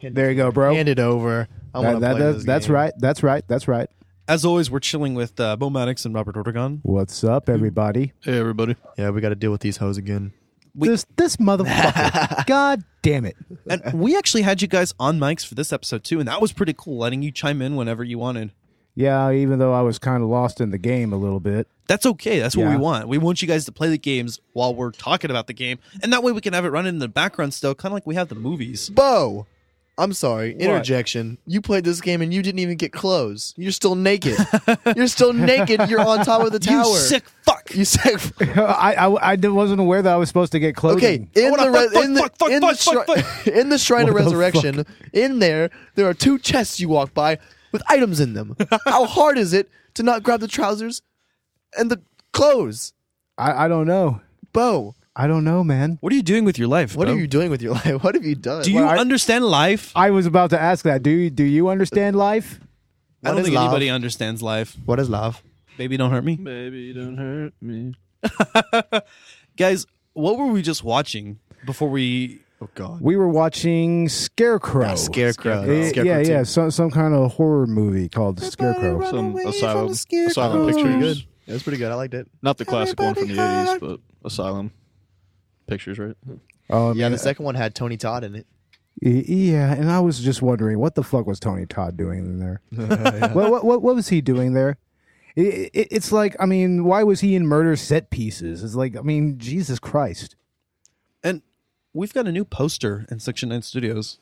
There you go, bro. Hand it over. I That- want to that- play that- this that's game. right. That's right. That's right. As always, we're chilling with uh, Bo Maddox and Robert Ortegon. What's up, everybody? Hey, everybody. Yeah, we got to deal with these hoes again. We- this this motherfucker. *laughs* God damn it. And we actually had you guys on mics for this episode too, and that was pretty cool, letting you chime in whenever you wanted. Yeah, even though I was kind of lost in the game a little bit. That's okay. That's what Yeah. we want. We want you guys to play the games while we're talking about the game, and that way we can have it running in the background still, kind of like we have the movies. Bo, I'm sorry. Interjection. You played this game and you didn't even get clothes. You're still naked. *laughs* You're still naked. You're on top of the *laughs* tower. You sick fuck! You sick. *laughs* I, I I wasn't aware that I was supposed to get clothes. Okay, in oh, the on, re- fuck, in the fuck, fuck, in the fuck, fuck, shri- in the shrine of What the resurrection, in there there are two chests you walk by with items in them. How hard is it to not grab the trousers and the clothes? I, I don't know. Bo, I don't know, man. What are you doing with your life? what Bo? are you doing with your *laughs* life? What have you done? Do you Well, I- understand life? I was about to ask that. Do you do you understand life? I don't What is think love? anybody understands life. What is love? Baby, don't hurt me, Baby, don't hurt me. *laughs* guys. What were we just watching before we? Oh God. We were watching Scarecrow. Scarecrow. Eh, Scarecrow yeah, yeah, two. some some kind of horror movie called Scarecrow. Some asylum, asylum scarecrow. pictures. Good. It was pretty good. I liked it. Not the classic one from the 80s, but asylum pictures, right? Oh, Yeah, man. the second one had Tony Todd in it. Y- Yeah, and I was just wondering what the fuck was Tony Todd doing in there? *laughs* what, what what what was he doing there? It, it, it's like I mean, why was he in murder set pieces? It's like I mean, Jesus Christ. And we've got a new poster in Section Nine Studios.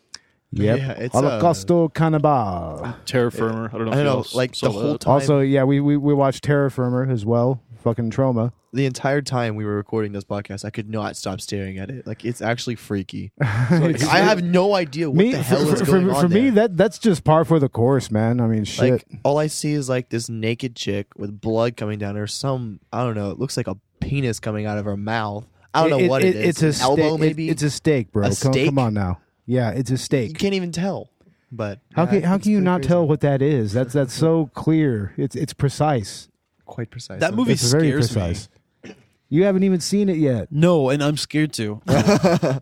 Yep. Yeah, it's, uh, Holocausto Cannibal. Terror Firmer. I don't know I if don't know, y'all like, saw the whole that. time- Also, yeah, we, we we watched Terror Firmer as well. Fucking trauma. The entire time we were recording this podcast, I could not stop staring at it. Like it's actually freaky. *laughs* I have no idea what me the hell for, is going for, on for me that that's just par for the course, man. I mean, shit. like all I see is like this naked chick with blood coming down her. Some I don't know. It looks like a penis coming out of her mouth. I don't know what it is. It's a An elbow, steak. maybe. it's a steak, bro. A come, steak? come on now. Yeah, it's a steak. you can't even tell. But How yeah, can how can you not crazy. tell what that is? That's that's so clear. It's it's precise. Quite precise. That movie It's very scares precise. me. You haven't even seen it yet. No, and I'm scared too. *laughs*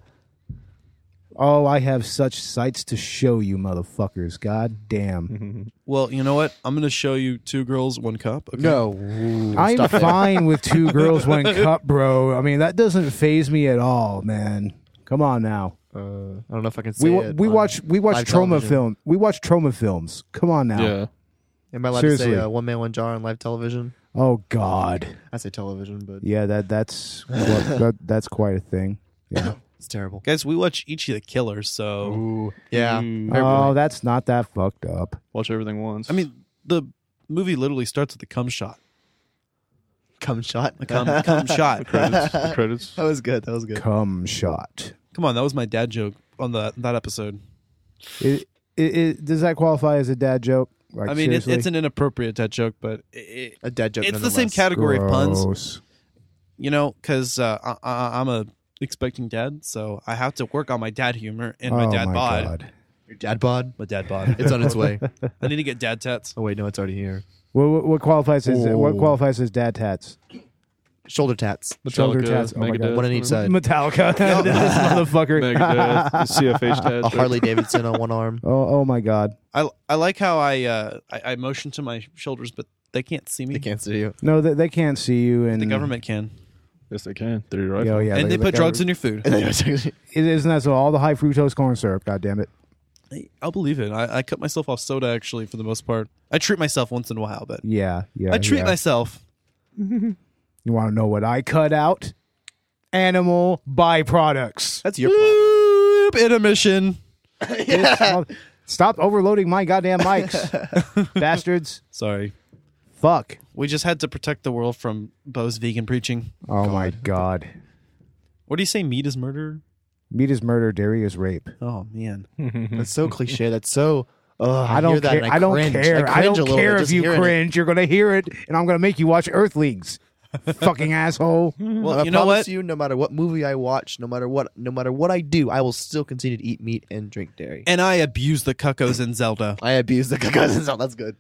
Oh, I have such sights to show you, motherfuckers. God damn. *laughs* well, you know what? I'm going to show you two girls, one cup. Okay? No, Ooh, I'm stop it. fine with two *laughs* girls, one cup, bro. I mean, that doesn't phase me at all, man. Come on now. Uh, I don't know if I can say We wa- it we on watch we watch live trauma television. film. We watch Troma films. Come on now. Yeah. Am I allowed to say uh, one man, one jar on live television? Oh God. I say television, but Yeah, that that's well, *laughs* that, that's quite a thing. Yeah. it's terrible. Guys, we watch Ichi the Killer, so. Ooh, yeah. Ooh. Fair oh, that's not that fucked up. Watch everything once. I mean, the movie literally starts with a cum shot. Cum shot. A cum, cum *laughs* shot. credits. the credits. That was good. That was good. Cum shot. Come on, that was my dad joke on the, that episode. It, it, it, does that qualify as a dad joke? Like, I mean, it, seriously? it's an inappropriate dad joke, but it, A dad joke. it's the same nonetheless. category of puns, Gross. you know, because uh, I, I, I'm a expecting dad, so I have to work on my dad humor and my oh dad my bod. God. Your dad bod. My dad bod. *laughs* It's on its way. I need to get dad tats. Oh wait, no, it's already here. What, what, what qualifies as what qualifies as dad tats? Shoulder tats. Shoulder Metallica, tats. Oh my Megadeth, God. One on each side. Metallica. *laughs* this motherfucker. Megadeth, *laughs* CFH tats. A Harley Davidson on one arm. Oh, oh my God. I, I like how I, uh, I I motion to my shoulders, but they can't see me. They can't see you. No, they, they can't see you, and The government can, Yes, they can. They're your Yeah, rifle. yeah, and they, put drugs in your food. It isn't that so? All the high fructose corn syrup. God damn it. I'll believe it. I, I cut myself off soda actually for the most part. I treat myself once in a while, but Yeah, yeah. I treat yeah. myself. *laughs* You want to know what I cut out? Animal byproducts. That's your problem. Boop, intermission. *laughs* This mother- Stop overloading my goddamn mics, *laughs* bastards. Sorry. Fuck. We just had to protect the world from Bo's vegan preaching. Oh my god. What do you say? Meat is murder? Meat is murder, dairy is rape. Oh man. *laughs* That's so cliche. That's so. Uh, I don't care. and I, don't care. I, cringe a don't care if you hearing it. cringe. You're gonna hear it, and I'm gonna make you watch Earthlings. Fucking asshole. Well, I you know promise what? you, no matter what movie I watch, no matter what, no matter what I do, I will still continue to eat meat and drink dairy. And I abuse the cuckoos in Zelda. I abuse the cousins. So that's good.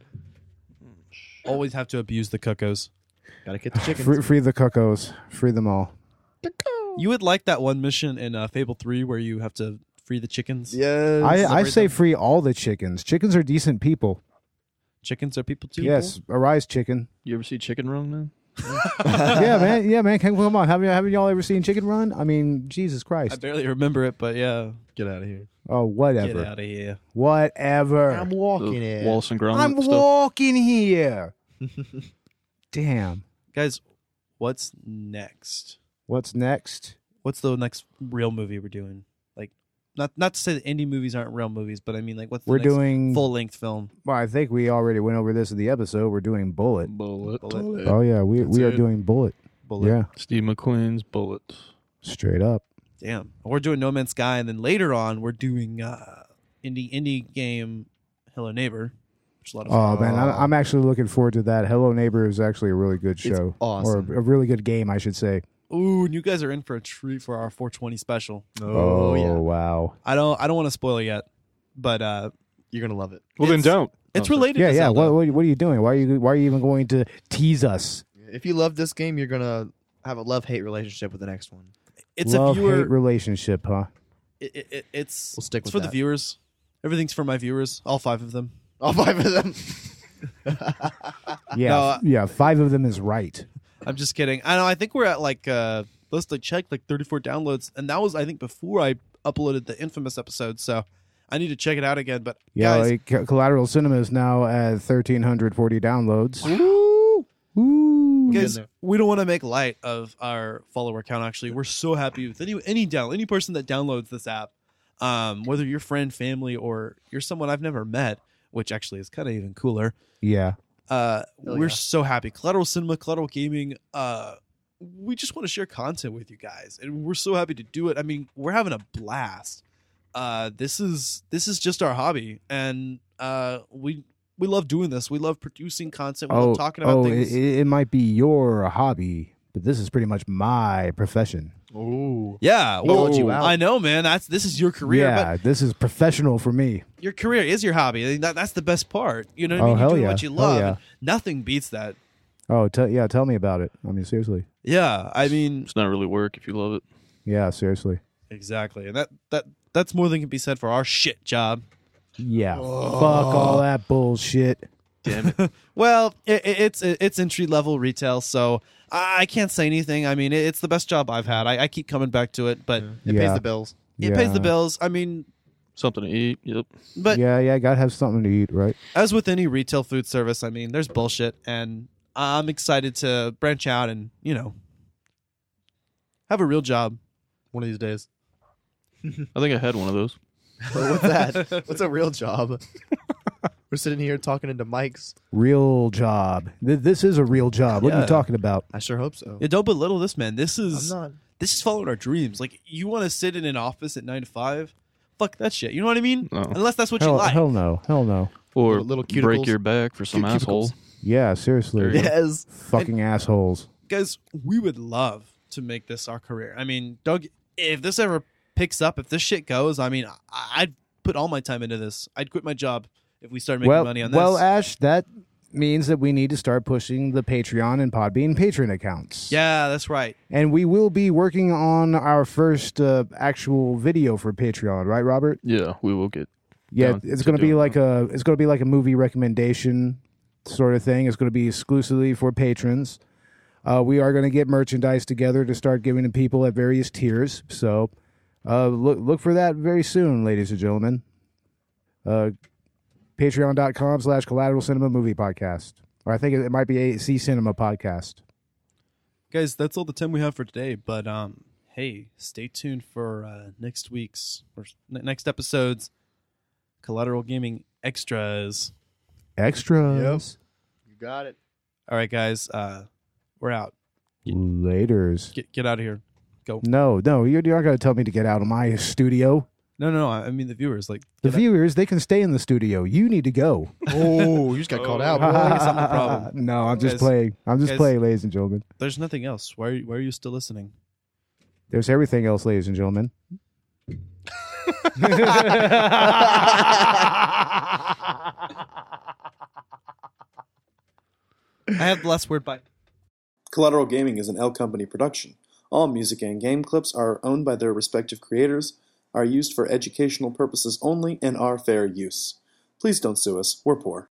Always have to abuse the cuckoos. Gotta get the chickens. Free, free the cuckoos. Free them all. You would like that one mission in uh, Fable 3 where you have to free the chickens? yes. I, I say them. free all the chickens. Chickens are decent people. Chickens are people too? Yes, arise chicken. You ever see Chicken Run, man? *laughs* yeah, man. Yeah, man. Come come on. Haven't, haven't y'all ever seen Chicken Run? I mean, Jesus Christ. I barely remember it, but yeah. get out of here. Oh, whatever. Get out of here. Whatever. I'm The walking it. Wallace and Gromit I'm stuff. walking here. *laughs* Damn. Guys, what's next? What's next? What's the next real movie we're doing? Like, not not to say that indie movies aren't real movies, but I mean, like, what's the We're next doing. full length film? Well, I think we already went over this in the episode. We're doing Bullitt. Bullitt. Bullitt. Oh yeah, we we are it. doing Bullitt. Bullitt. Yeah, Steve McQueen's Bullitt. straight up. Damn. We're doing No Man's Sky, and then later on, we're doing uh, indie indie game Hello Neighbor, which is a lot of fun. Oh man, I'm, I'm actually looking forward to that. Hello Neighbor is actually a really good It's show, awesome. or a really good game, I should say. Ooh, and you guys are in for a treat for our 420 special. Oh, yeah. wow. I don't I don't want to spoil it yet, but uh, You're gonna love it. Well, then don't. it's Oh, related. Yeah, to yeah. What, what what are you doing? Why are you why are you even going to tease us? If you love this game, you're gonna have a love hate relationship with the next one. It's Love a viewer. hate relationship, huh? it, it, it- it's We'll stick it's with for the viewers. Everything's for my viewers, all five of them. All five of them. Yeah, No, uh, yeah. Five of them is right. I'm just kidding. I know. I think we're at like uh, let's like check like 34 downloads, and that was I think before I uploaded the infamous episode. So I need to check it out again. But Yeah, guys, like, Collateral Cinema is now at thirteen hundred forty downloads. Ooh, ooh. guys, we don't want to make light of our follower count. Actually, we're so happy with any any down any person that downloads this app, um, whether you're friend, family, or you're someone I've never met, which actually is kind of even cooler. Yeah, Uh, we're yeah. so happy. Collateral Cinema, Collateral Gaming. Uh, we just want to share content with you guys, and we're so happy to do it. I mean, we're having a blast. Uh, this is this is just our hobby, and uh, we we love doing this. We love producing content. We oh, love talking about oh, things. It, it might be your hobby, but this is pretty much my profession. Ooh. yeah, well, called you out. I know, man. That's this is your career, yeah, this is professional for me. your career is your hobby. That, that's the best part. You know what I Oh, mean? You're hell yeah. what you Hell love. yeah. and Nothing beats that. Oh, te- yeah. Tell me about it. I mean, seriously. Yeah, I mean, It's not really work if you love it. Yeah, seriously. exactly, and that that that's more than can be said for our shit job. Yeah. Fuck all that bullshit. Damn it. *laughs* Well, it, it, it's it's entry level retail, so I I can't say anything. I mean, it, it's the best job I've had. I, I keep coming back to it, but It yeah. pays the bills. it pays the Yeah. bills. I mean, Something to eat. Yep. but yeah, yeah. Gotta have something to eat, right? as with any retail food service, I mean, there's bullshit, and I'm excited to branch out and you know have a real job. One of these days. I think I had one of those. *laughs* What's that? What's a real job? *laughs* We're sitting here talking into mics. Real job. Th- this is a real job. What are Yeah. you talking about? I sure hope so. Yeah, don't belittle this man. This is I'm not. this is following our dreams. Like you want to sit in an office at nine to five, fuck that shit. You know what I mean? No. Unless that's what you Hell, like. hell no. Hell no. Or Little- little break cuticles. your back for some Cute asshole. Yeah, seriously. There you. Yes. Fucking assholes. guys, we would love to make this our career. I mean, Doug, if this ever picks up, if this shit goes, I mean, I- I'd put all my time into this. I'd quit my job if we start making well, money on this. well, Ash, that means that we need to start pushing the Patreon and Podbean patron accounts. yeah, that's right. And we will be working on our first uh, actual video for Patreon, right, Robert? Yeah, we will get. Yeah, down it's to going to be doing like a it's going to be like a movie recommendation sort of thing. It's going to be exclusively for patrons. Uh, we are going to get merchandise together to start giving to people at various tiers. So uh, look look for that very soon, ladies and gentlemen. Uh, Patreon.com slash collateral cinema movie podcast. Or I think it, it might be a C Cinema podcast. Guys, that's all the time we have for today. But um, hey, stay tuned for uh, next week's or n- next episode's Collateral Gaming Extras. Extras. You got it. All right, guys, uh, we're out. Laters. Get get out of here. Go. No, no, you're, you're not going to tell me to get out of my studio. No, no, no. I mean the viewers. Like The viewers, they can stay in the studio. You need to go. *laughs* Oh, you just got called out. boy. boy. it's not my *laughs* problem. no, I'm just Guys- playing. I'm just guys- playing, ladies and gentlemen. there's nothing else. Why are you, why are you still listening? There's everything else, ladies and gentlemen. *laughs* I have the last word. Bye. Collateral Gaming is an L Company production. All music and game clips are owned by their respective creators, are used for educational purposes only, and are fair use. Please don't sue us. We're poor.